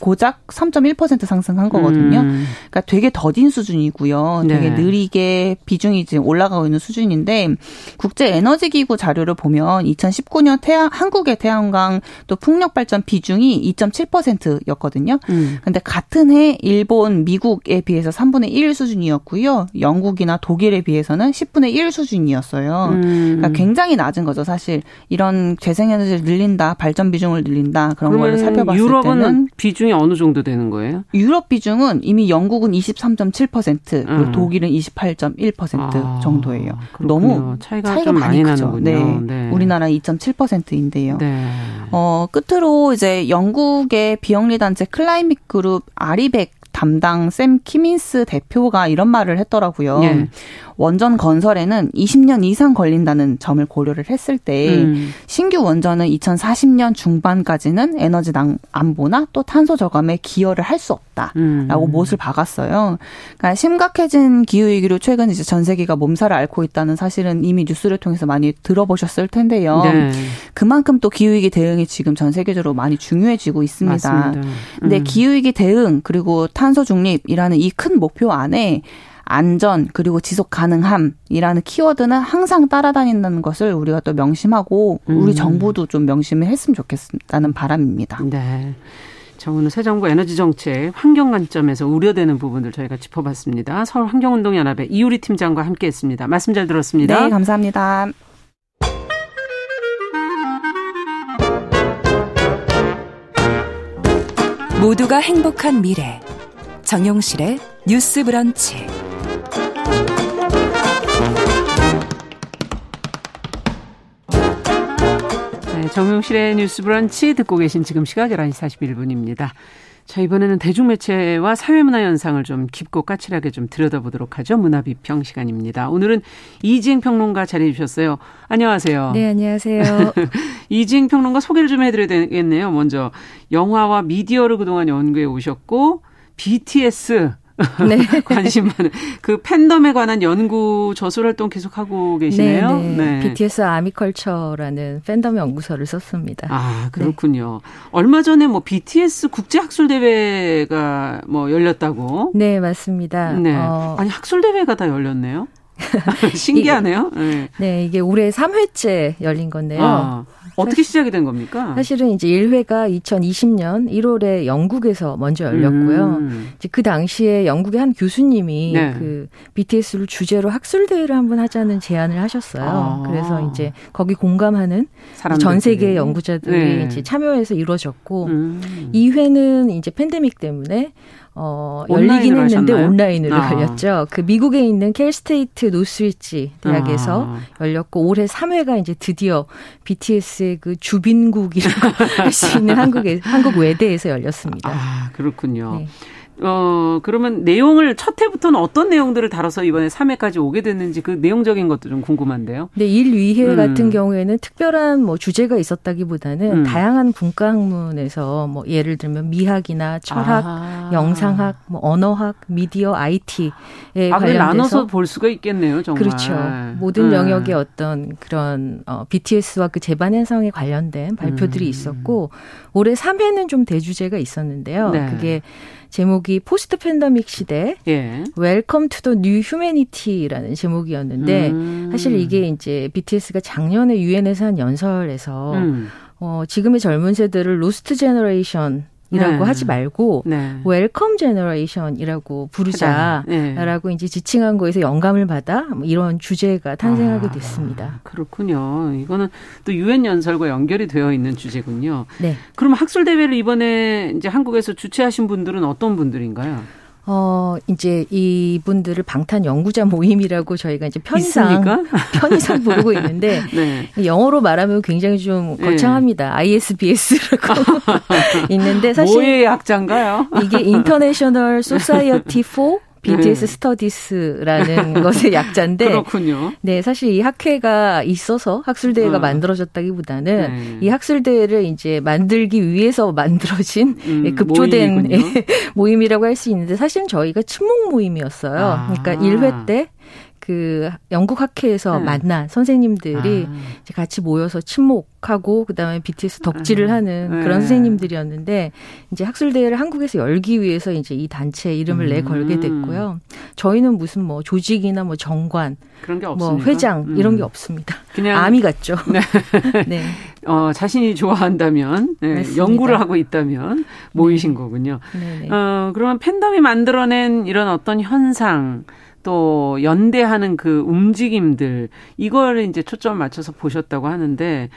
고작 3.1% 상승한 거거든요. 음. 그러니까 되게 더딘 수준이고요. 되게 네. 느리게 비중이 지금 올라가고 있는 수준인데 국제 에너지 기구 자료를 보면 2019년 태양 한국의 태양광 또 풍력 발전 비중이 2.7%였거든요. 음. 근데 같은 해 일본, 미국에 비해서 3분의 1 수준이었고요. 영국이나 독일에 비해서는 10분의 1 수준이었어요. 음. 그러니까 굉장히 낮은 거죠, 사실. 이런 재생에너지를 늘린다, 발전 비중을 늘린다 그런 걸 살펴봤을 때는 비중 이 어느 정도 되는 거예요? 유럽 비중은 이미 영국은 23.7%, 그리고 음. 독일은 28.1% 아, 정도예요. 그렇군요. 너무 차이가, 차이가 많이, 많이 나는군요. 네. 네. 우리나라 2.7%인데요. 네. 어, 끝으로 이제 영국의 비영리 단체 클라이밋 그룹 아리백 담당 샘 키민스 대표가 이런 말을 했더라고요. 네. 원전 건설에는 20년 이상 걸린다는 점을 고려를 했을 때 음. 신규 원전은 2040년 중반까지는 에너지 안보나 또 탄소 저감에 기여를 할 수 없다라고 음. 못을 박았어요. 그러니까 심각해진 기후 위기로 최근 이제 전 세계가 몸살을 앓고 있다는 사실은 이미 뉴스를 통해서 많이 들어보셨을 텐데요. 네. 그만큼 또 기후 위기 대응이 지금 전 세계적으로 많이 중요해지고 있습니다. 맞습니다. 음. 근데 기후 위기 대응 그리고 탄소 중립이라는 이 큰 목표 안에 안전 그리고 지속 가능함이라는 키워드는 항상 따라다닌다는 것을 우리가 또 명심하고 우리 음. 정부도 좀 명심을 했으면 좋겠다는 바람입니다. 네. 자, 오늘 새 정부 에너지 정책 환경 관점에서 우려되는 부분들 저희가 짚어봤습니다. 서울 환경운동연합의 이유리 팀장과 함께했습니다. 말씀 잘 들었습니다. 네, 감사합니다. 모두가 행복한 미래 정용실의 뉴스 브런치. 네, 정용실의 뉴스 브런치 듣고 계신 지금 시각 11시 41분입니다. 자, 이번에는 대중매체와 사회문화 현상을 좀 깊고 까칠하게 좀 들여다보도록 하죠. 문화비평 시간입니다. 오늘은 이지행 평론가 자리해 주셨어요. 안녕하세요. 네, 안녕하세요. 이지행 평론가 소개를 좀 해드려야 되겠네요. 먼저 영화와 미디어를 그동안 연구해 오셨고 BTS 네. 관심 많은 그 팬덤에 관한 연구 저술 활동 계속 하고 계시네요. 네, 네. 네. BTS 아미컬처라는 팬덤 연구서를 썼습니다. 아 그렇군요. 네. 얼마 전에 뭐 BTS 국제 학술 대회가 뭐 열렸다고? 네 맞습니다. 네. 어. 아니 학술 대회가 다 열렸네요. 신기하네요. 네. 네, 이게 올해 3회째 열린 건데요. 아. 어떻게 시작이 된 겁니까? 사실은 이제 1회가 2020년 1월에 영국에서 먼저 열렸고요. 음. 이제 그 당시에 영국의 한 교수님이 네. 그 BTS를 주제로 학술 대회를 한번 하자는 제안을 하셨어요. 아. 그래서 이제 거기 공감하는 전 세계 연구자들이 네. 이제 참여해서 이루어졌고 음. 2회는 이제 팬데믹 때문에 어, 열리긴 했는데 하셨나요? 온라인으로 아. 열렸죠. 그 미국에 있는 캘스테이트 노스위치 대학에서 아. 열렸고 올해 3회가 이제 드디어 BTS의 그 주빈국이라고 할 수 있는 한국에 한국 외대에서 열렸습니다. 아, 그렇군요. 네. 어, 그러면 내용을 첫 회부터는 어떤 내용들을 다뤄서 이번에 3회까지 오게 됐는지 그 내용적인 것도 좀 궁금한데요. 네, 1, 2회 음. 같은 경우에는 특별한 뭐 주제가 있었다기보다는 음. 다양한 분과 학문에서 뭐 예를 들면 미학이나 철학, 아. 영상학, 뭐 언어학, 미디어, IT에 아, 관련돼서 나눠서 볼 수가 있겠네요, 정말. 그렇죠. 모든 음. 영역의 어떤 그런 어, BTS와 그 제반 현상에 관련된 발표들이 음. 있었고 올해 3회는 좀 대주제가 있었는데요. 네. 그게 제목이 post pandemic 시대 예. Welcome to the New Humanity라는 제목이었는데 음. 사실 이게 이제 BTS가 작년에 유엔에서 한 연설에서 음. 어, 지금의 젊은 세대를 lost generation 이라고 네. 하지 말고 네. welcome generation이라고 부르자라고 네. 이제 지칭한 거에서 영감을 받아 뭐 이런 주제가 탄생하게 아, 됐습니다. 그렇군요. 이거는 또 유엔 연설과 연결이 되어 있는 주제군요. 네. 그럼 학술 대회를 이번에 이제 한국에서 주최하신 분들은 어떤 분들인가요? 어, 이제 이분들을 방탄 연구자 모임이라고 저희가 이제 편의상, 편의상 부르고 있는데, 네. 영어로 말하면 굉장히 좀 네. 거창합니다. 네. ISBS라고 있는데, 사실. 뭐의 약자인가요? 이게 International Society for BTS 네. 스터디스라는 것의 약자인데 그렇군요. 네, 사실 이 학회가 있어서 학술 대회가 어. 만들어졌다기보다는 네. 이 학술 대회를 이제 만들기 위해서 만들어진 음, 예, 급조된 모임이라고 할 수 있는데 사실은 저희가 친목 모임이었어요. 아. 그러니까 1회 때 그 영국 학회에서 네. 만난 선생님들이 아. 이제 같이 모여서 친목하고 그다음에 BTS 덕질을 아. 하는 네. 그런 선생님들이었는데 이제 학술 대회를 한국에서 열기 위해서 이제 이 단체 이름을 음. 내 걸게 됐고요. 저희는 무슨 뭐 조직이나 뭐 정관 그런 게뭐 회장 음. 이런 게 없습니다. 그냥 아미 같죠. 네. 네. 어, 자신이 좋아한다면 네, 연구를 하고 있다면 모이신 네. 거군요. 네네. 어, 그러면 팬덤이 만들어낸 이런 어떤 현상 또 연대하는 그 움직임들 이걸 이제 초점을 맞춰서 보셨다고 하는데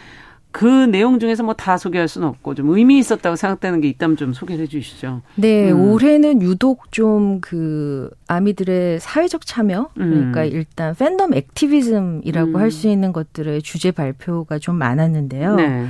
그 내용 중에서 뭐 다 소개할 수는 없고 좀 의미 있었다고 생각되는 게 있다면 좀 소개를 해 주시죠. 네, 음. 올해는 유독 좀 그 아미들의 사회적 참여 그러니까 음. 일단 팬덤 activism이라고 음. 할수 있는 것들의 주제 발표가 좀 많았는데요. 네.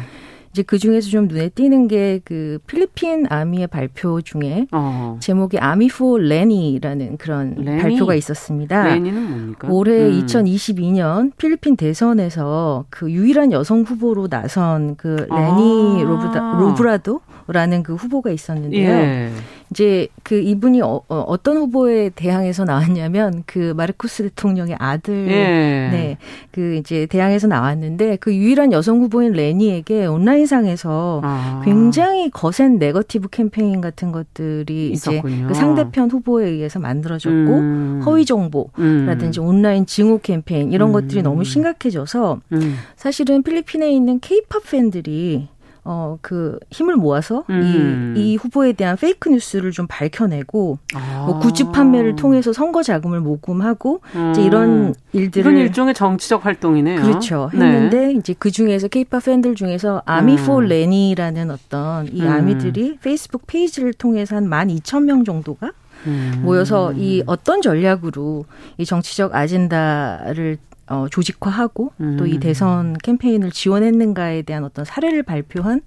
이제 그 중에서 좀 눈에 띄는 게 그 필리핀 아미의 발표 중에 어. 제목이 Army for Leni라는 그런 레니? 발표가 있었습니다. 레니는 뭡니까? 올해 음. 2022년 필리핀 대선에서 그 유일한 여성 후보로 나선 그 레니 아. 로브다, 로브레도라는 그 후보가 있었는데요. 예. 이제 그 이분이 어, 어, 떤 후보에 대항해서 나왔냐면 그 마르코스 대통령의 아들 예. 네. 그 이제 대항해서 나왔는데 그 유일한 여성 후보인 레니에게 온라인상에서 아. 굉장히 거센 네거티브 캠페인 같은 것들이 있었군요. 이제 그 상대편 후보에 의해서 만들어졌고 음. 허위 정보라든지 음. 온라인 증오 캠페인 이런 음. 것들이 너무 심각해져서 음. 사실은 필리핀에 있는 케이팝 팬들이 어, 그 힘을 모아서 음. 이, 이 후보에 대한 fake news를 좀 밝혀내고 아. 뭐 굿즈 판매를 통해서 선거 자금을 모금하고 음. 이제 이런 일들을 이건 일종의 정치적 활동이네요. 그렇죠. 네. 했는데 네. 이제 그 중에서 케이팝 팬들 중에서 Army 음. for Leni라는 어떤 이 음. 아미들이 페이스북 페이지를 통해서 한 12,000명 정도가 음. 모여서 이 어떤 전략으로 이 정치적 아젠다를 어, 조직화하고 음. 또이 대선 캠페인을 지원했는가에 대한 어떤 사례를 발표한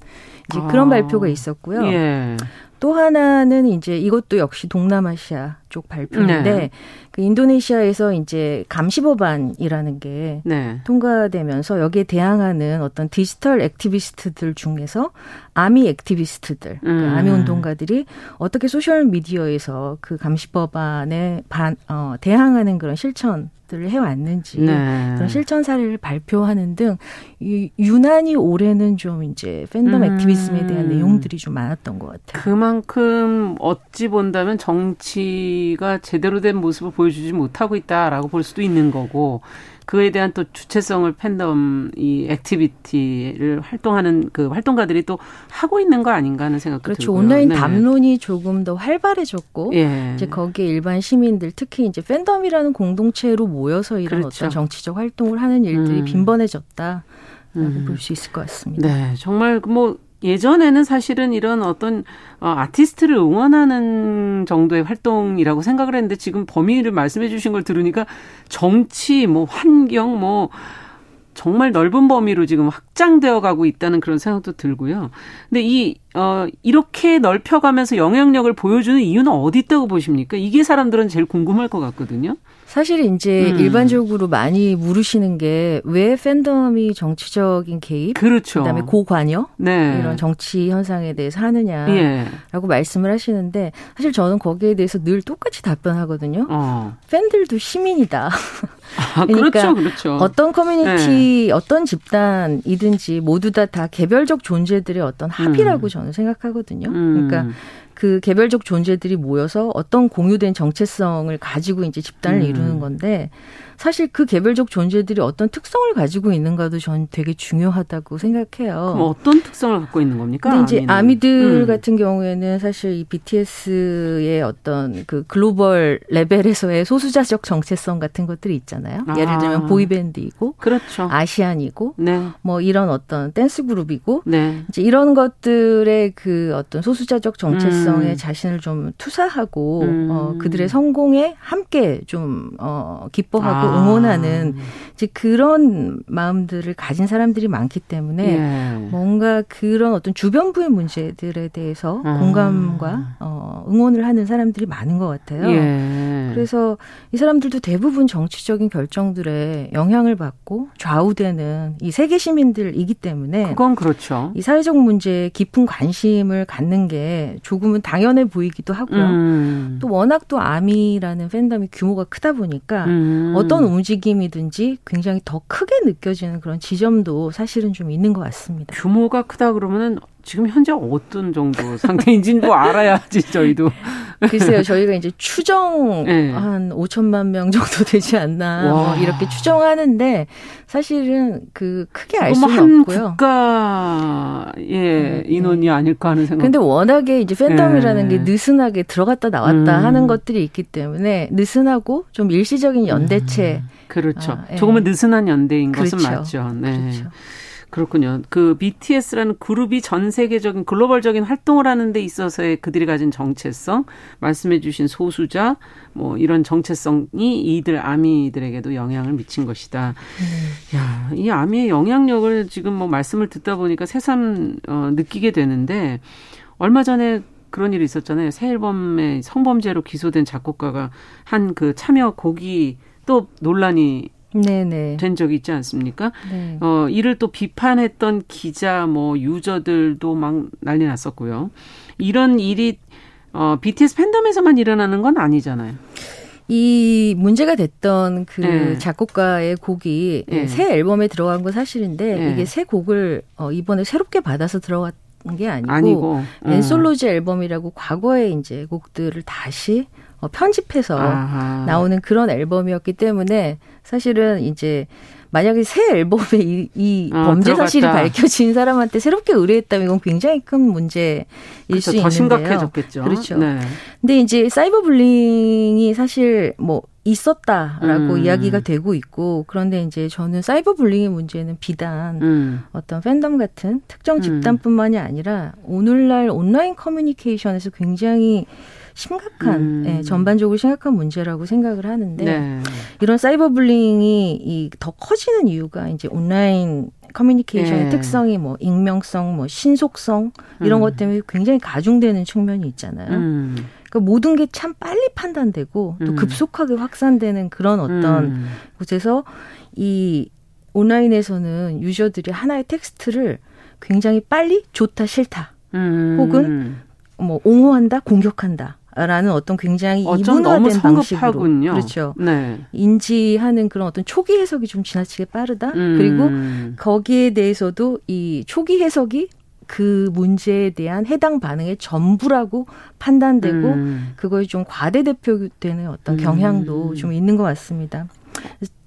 이제 그런 아. 발표가 있었고요. 예. 또 하나는 이제 이것도 역시 동남아시아 쪽 발표인데 네. 그 인도네시아에서 이제 감시법안이라는 게 네. 통과되면서 여기에 대항하는 어떤 디지털 activist들 중에서 아미 activist들, 그 음. 그 아미 운동가들이 어떻게 소셜 미디어에서 그 감시법안에 반, 어, 대항하는 그런 실천 들을 해왔는지 네. 그런 실천 사례를 발표하는 등 유난히 올해는 좀 이제 팬덤 음. activism에 대한 내용들이 좀 많았던 것 같아요. 그만큼 어찌 본다면 정치가 제대로 된 모습을 보여주지 못하고 있다라고 볼 수도 있는 거고 그에 대한 또 주체성을 팬덤 이 activity를 활동하는 그 활동가들이 또 하고 있는 거 아닌가 하는 생각도 그렇죠. 들고요. 온라인 네. 담론이 조금 더 활발해졌고 예. 이제 거기에 일반 시민들 특히 이제 팬덤이라는 공동체로 모여서 이런 그렇죠. 어떤 정치적 활동을 하는 일들이 음. 빈번해졌다. 라고 음. 볼수 있을 것 같습니다. 네, 정말 뭐 예전에는 사실은 이런 어떤 어, 아티스트를 응원하는 정도의 활동이라고 생각을 했는데 지금 범위를 말씀해 주신 걸 들으니까 정치, 뭐 환경, 뭐 정말 넓은 범위로 지금 확장되어 가고 있다는 그런 생각도 들고요. 근데 이, 어, 이렇게 넓혀가면서 영향력을 보여주는 이유는 어디 있다고 보십니까? 이게 사람들은 제일 궁금할 것 같거든요. 사실 이제 음. 일반적으로 많이 물으시는 게 왜 팬덤이 정치적인 개입, 그렇죠. 그다음에 고관여 네. 이런 정치 현상에 대해서 하느냐라고 예. 말씀을 하시는데 사실 저는 거기에 대해서 늘 똑같이 답변하거든요. 어. 팬들도 시민이다. 아, 그러니까 그렇죠, 그렇죠. 어떤 커뮤니티, 네. 어떤 집단이든지 모두 다다 개별적 존재들의 어떤 합의라고 음. 저는 생각하거든요. 음. 그러니까 그 개별적 존재들이 모여서 어떤 공유된 정체성을 가지고 이제 집단을 음. 이루는 건데 사실 그 개별적 존재들이 어떤 특성을 가지고 있는가도 전 되게 중요하다고 생각해요. 그럼 어떤 특성을 갖고 있는 겁니까? 근데 이제 아미는. 아미들 음. 같은 경우에는 사실 이 BTS의 어떤 그 글로벌 레벨에서의 소수자적 정체성 같은 것들이 있잖아요. 아. 예를 들면 boy band이고, 그렇죠. Asian이고, 네. 뭐 이런 어떤 댄스 그룹이고, 네. 이제 이런 것들의 그 어떤 소수자적 정체성에 음. 자신을 좀 투사하고 음. 어, 그들의 성공에 함께 좀 어, 기뻐하고 아. 응원하는 이제 그런 마음들을 가진 사람들이 많기 때문에 예. 뭔가 그런 어떤 주변부의 문제들에 대해서 아. 공감과 어, 응원을 하는 사람들이 많은 것 같아요. 예. 그래서 이 사람들도 대부분 정치적인 결정들에 영향을 받고 좌우되는 이 세계 시민들이기 때문에 그건 그렇죠. 이 사회적 문제에 깊은 관심을 갖는 게 조금은 당연해 보이기도 하고요. 음. 또 워낙 또 아미라는 팬덤이 규모가 크다 보니까 음. 어떤 움직임이든지 굉장히 더 크게 느껴지는 그런 지점도 사실은 좀 있는 것 같습니다. 규모가 크다 그러면은 지금 현재 어떤 정도 상태인지도 알아야지 저희도. 글쎄요, 저희가 이제 추정 네. 한 5천만 명 정도 되지 않나 뭐 이렇게 추정하는데 사실은 그 크게 알 수는 한 없고요. 국가의 네, 인원이 네. 아닐까 하는 생각. 근데 워낙에 이제 팬덤이라는 게 네. 느슨하게 들어갔다 나왔다 음. 하는 것들이 있기 때문에 느슨하고 좀 일시적인 연대체. 음. 그렇죠. 아, 예. 조금은 느슨한 연대인 그렇죠. 것은 맞죠. 네. 그렇죠. 그렇군요. 그 BTS라는 그룹이 전 세계적인 글로벌적인 활동을 하는 데 있어서의 그들이 가진 정체성, 말씀해 주신 소수자, 뭐 이런 정체성이 이들 아미들에게도 영향을 미친 것이다. 음. 야, 이 아미의 영향력을 지금 뭐 말씀을 듣다 보니까 새삼 어, 느끼게 되는데 얼마 전에 그런 일이 있었잖아요. 새 앨범에 성범죄로 기소된 작곡가가 한 그 참여 곡이 또 논란이 네네. 된 적이 있지 않습니까? 네. 어, 이를 또 비판했던 기자, 뭐, 유저들도 막 난리 났었고요. 이런 일이, 어, BTS 팬덤에서만 일어나는 건 아니잖아요. 이 문제가 됐던 그 네. 작곡가의 곡이 네. 새 앨범에 들어간 건 사실인데 네. 이게 새 곡을 어, 이번에 새롭게 받아서 들어갔 게 아니고, 아니고. 음. 엔솔로지 앨범이라고 과거에 이제 곡들을 다시 어, 편집해서 아하. 나오는 그런 앨범이었기 때문에 사실은 이제 만약에 새 앨범에 이, 이 어, 범죄 들어갔다. 사실이 밝혀진 사람한테 새롭게 의뢰했다면 이건 굉장히 큰 문제일 그렇죠. 수 있는데요. 더 심각해졌겠죠. 그렇죠. 네. 근데 이제 사이버 불링이 사실 뭐 있었다라고 음. 이야기가 되고 있고 그런데 이제 저는 사이버 불링의 문제는 비단 음. 어떤 팬덤 같은 특정 음. 집단뿐만이 아니라 오늘날 온라인 커뮤니케이션에서 굉장히 심각한 음. 예, 전반적으로 심각한 문제라고 생각을 하는데 네. 이런 사이버 불링이 이 더 커지는 이유가 이제 온라인 커뮤니케이션의 네. 특성이 뭐 익명성, 뭐 신속성 이런 음. 것 때문에 굉장히 가중되는 측면이 있잖아요. 음. 그러니까 모든 게 참 빨리 판단되고 또 음. 급속하게 확산되는 그런 어떤 음. 곳에서 이 온라인에서는 유저들이 하나의 텍스트를 굉장히 빨리 좋다 싫다 음. 혹은 뭐 옹호한다 공격한다 라는 어떤 굉장히 이분화된 방식으로 그렇죠. 네. 인지하는 그런 어떤 초기 해석이 좀 지나치게 빠르다. 음. 그리고 거기에 대해서도 이 초기 해석이 그 문제에 대한 해당 반응의 전부라고 판단되고 음. 그거에 좀 과대대표되는 어떤 경향도 음. 좀 있는 것 같습니다.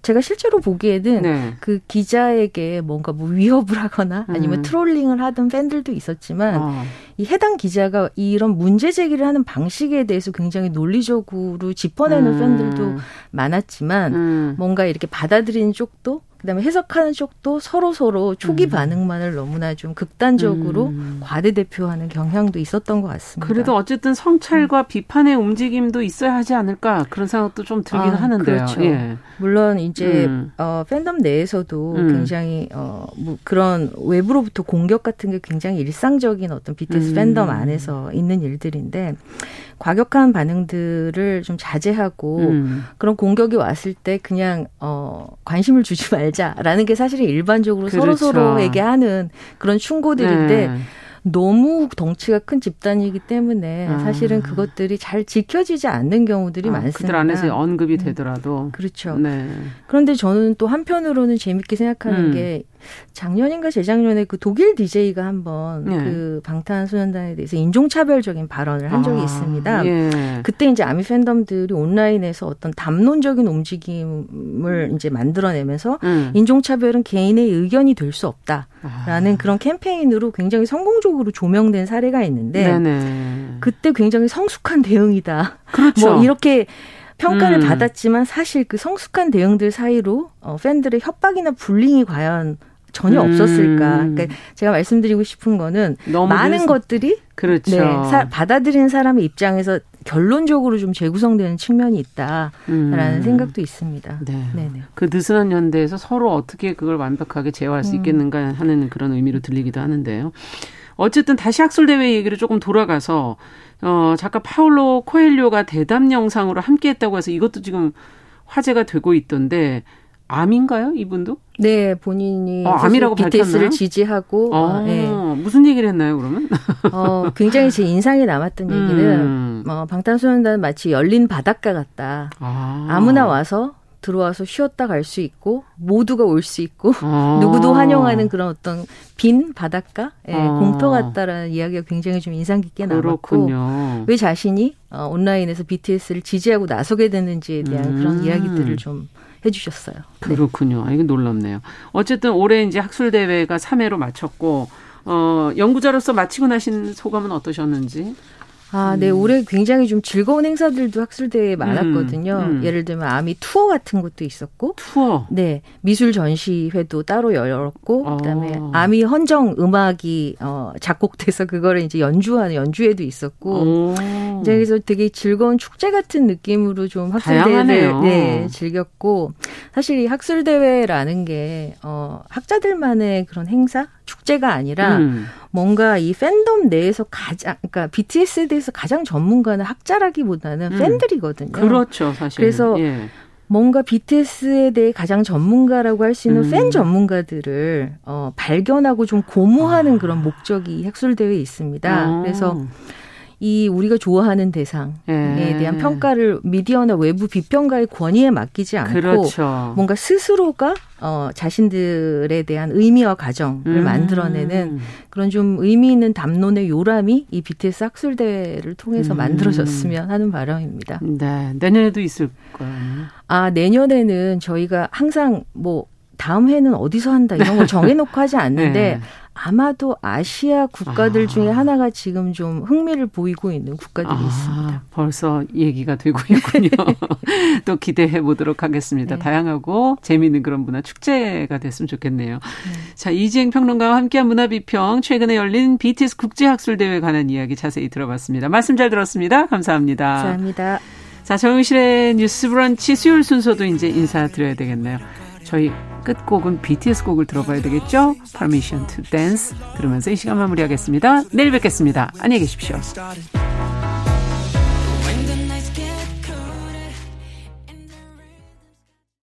제가 실제로 보기에는 네. 그 기자에게 뭔가 뭐 위협을 하거나 아니면 음. 트롤링을 하던 팬들도 있었지만 어. 이 해당 기자가 이런 문제 제기를 하는 방식에 대해서 굉장히 논리적으로 짚어내는 음. 팬들도 많았지만 음. 뭔가 이렇게 받아들이는 쪽도 그다음에 해석하는 쪽도 서로 서로 초기 음. 반응만을 너무나 좀 극단적으로 음. 과대대표하는 경향도 있었던 것 같습니다. 그래도 어쨌든 성찰과 음. 비판의 움직임도 있어야 하지 않을까 그런 생각도 좀 들긴 아, 하는데요. 그렇죠. 예. 물론 이제 음. 어, 팬덤 내에서도 음. 굉장히 어, 뭐 그런 외부로부터 공격 같은 게 굉장히 일상적인 어떤 BTS 음. 팬덤 안에서 있는 일들인데 과격한 반응들을 좀 자제하고 음. 그런 공격이 왔을 때 그냥 어 관심을 주지 말자라는 게 사실은 일반적으로 그렇죠. 서로 서로에게 하는 그런 충고들인데 네. 너무 덩치가 큰 집단이기 때문에 아. 사실은 그것들이 잘 지켜지지 않는 경우들이 아, 많습니다. 그들 안에서 언급이 음. 되더라도. 그렇죠. 네. 그런데 저는 또 한편으로는 재밌게 생각하는 음. 게 작년인가 재작년에 그 독일 DJ가 한번 네. 그 방탄소년단에 대해서 인종차별적인 발언을 한 적이 아, 있습니다. 예. 그때 이제 아미 팬덤들이 온라인에서 어떤 담론적인 움직임을 이제 만들어내면서 음. 인종차별은 개인의 의견이 될 수 없다라는 아. 그런 캠페인으로 굉장히 성공적으로 조명된 사례가 있는데 네네. 그때 굉장히 성숙한 대응이다. 그렇죠. 뭐 이렇게 평가를 음. 받았지만 사실 그 성숙한 대응들 사이로 어, 팬들의 협박이나 불링이 과연 전혀 음. 없었을까. 그러니까 제가 말씀드리고 싶은 거는 많은 것들이 그렇죠. 네, 사, 받아들이는 사람의 입장에서 결론적으로 좀 재구성되는 측면이 있다라는 음. 생각도 있습니다. 네. 네네. 그 느슨한 연대에서 서로 어떻게 그걸 완벽하게 제어할 수 음. 있겠는가 하는 그런 의미로 들리기도 하는데요. 어쨌든 다시 학술대회 얘기를 조금 돌아가서 어 작가 파울로 코엘료가 대담 영상으로 함께 했다고 해서 이것도 지금 화제가 되고 있던데 암인가요, 이분도? 네, 본인이 어, 암이라고 BTS를 밝혔나요? 지지하고 어, 네. 무슨 얘기를 했나요, 그러면? 어, 굉장히 제 인상에 남았던 얘기는 음. 어, 방탄소년단 마치 열린 바닷가 같다. 아. 아무나 와서 들어와서 쉬었다 갈 수 있고 모두가 올 수 있고 아. 누구도 환영하는 그런 어떤 빈 바닷가 예, 아. 공터 같다라는 이야기가 굉장히 좀 인상 깊게 남았고 왜 자신이 어, 온라인에서 BTS를 지지하고 나서게 됐는지에 대한 음. 그런 이야기들을 좀 해주셨어요. 네. 그렇군요. 아, 이거 놀랍네요. 어쨌든 올해 이제 학술 대회가 3회로 마쳤고 어, 연구자로서 마치고 나신 소감은 어떠셨는지? 아, 네. 음. 올해 굉장히 좀 즐거운 행사들도 학술대회에 많았거든요. 음, 음. 예를 들면 아미 투어 같은 것도 있었고. 투어? 네. 미술 전시회도 따로 열었고. 어. 그다음에 아미 헌정 음악이 어, 작곡돼서 그거를 이제 연주하는 연주회도 있었고. 오. 이제 그래서 되게 즐거운 축제 같은 느낌으로 좀 학술대회를 네, 즐겼고. 사실 이 학술대회라는 게 어, 학자들만의 그런 행사? 축제가 아니라 음. 뭔가 이 팬덤 내에서 가장 그러니까 BTS에 대해서 가장 전문가는 학자라기보다는 음. 팬들이거든요. 그렇죠, 사실. 그래서 예. 뭔가 BTS에 대해 가장 전문가라고 할 수 있는 음. 팬 전문가들을 어, 발견하고 좀 고무하는 아. 그런 목적이 학술대회에 있습니다. 아. 그래서 이 우리가 좋아하는 대상에 예. 대한 평가를 미디어나 외부 비평가의 권위에 맡기지 않고 그렇죠. 뭔가 스스로가 어 자신들에 대한 의미와 가정을 음. 만들어내는 그런 좀 의미 있는 담론의 요람이 이 BTS 학술 대회를 통해서 음. 만들어졌으면 하는 바람입니다. 네, 내년에도 있을 거예요. 아 내년에는 저희가 항상 뭐 다음 해는 어디서 한다 이런 걸 정해놓고 하지 않는데 네. 아마도 아시아 국가들 아. 중에 하나가 지금 좀 흥미를 보이고 있는 국가들이 아, 있습니다. 벌써 얘기가 되고 있군요. 또 기대해 보도록 하겠습니다. 네. 다양하고 재미있는 그런 문화 축제가 됐으면 좋겠네요. 네. 자, 이지행 평론가와 함께한 문화비평 최근에 열린 BTS 국제학술대회에 관한 이야기 자세히 들어봤습니다. 말씀 잘 들었습니다. 감사합니다. 감사합니다. 자, 정용실의 뉴스 브런치 수요일 순서도 이제 인사드려야 되겠네요. 저희 끝곡은 BTS 곡을 들어봐야 되겠죠? Permission to Dance 들으면서 이 시간 마무리하겠습니다. 내일 뵙겠습니다. 안녕히 계십시오.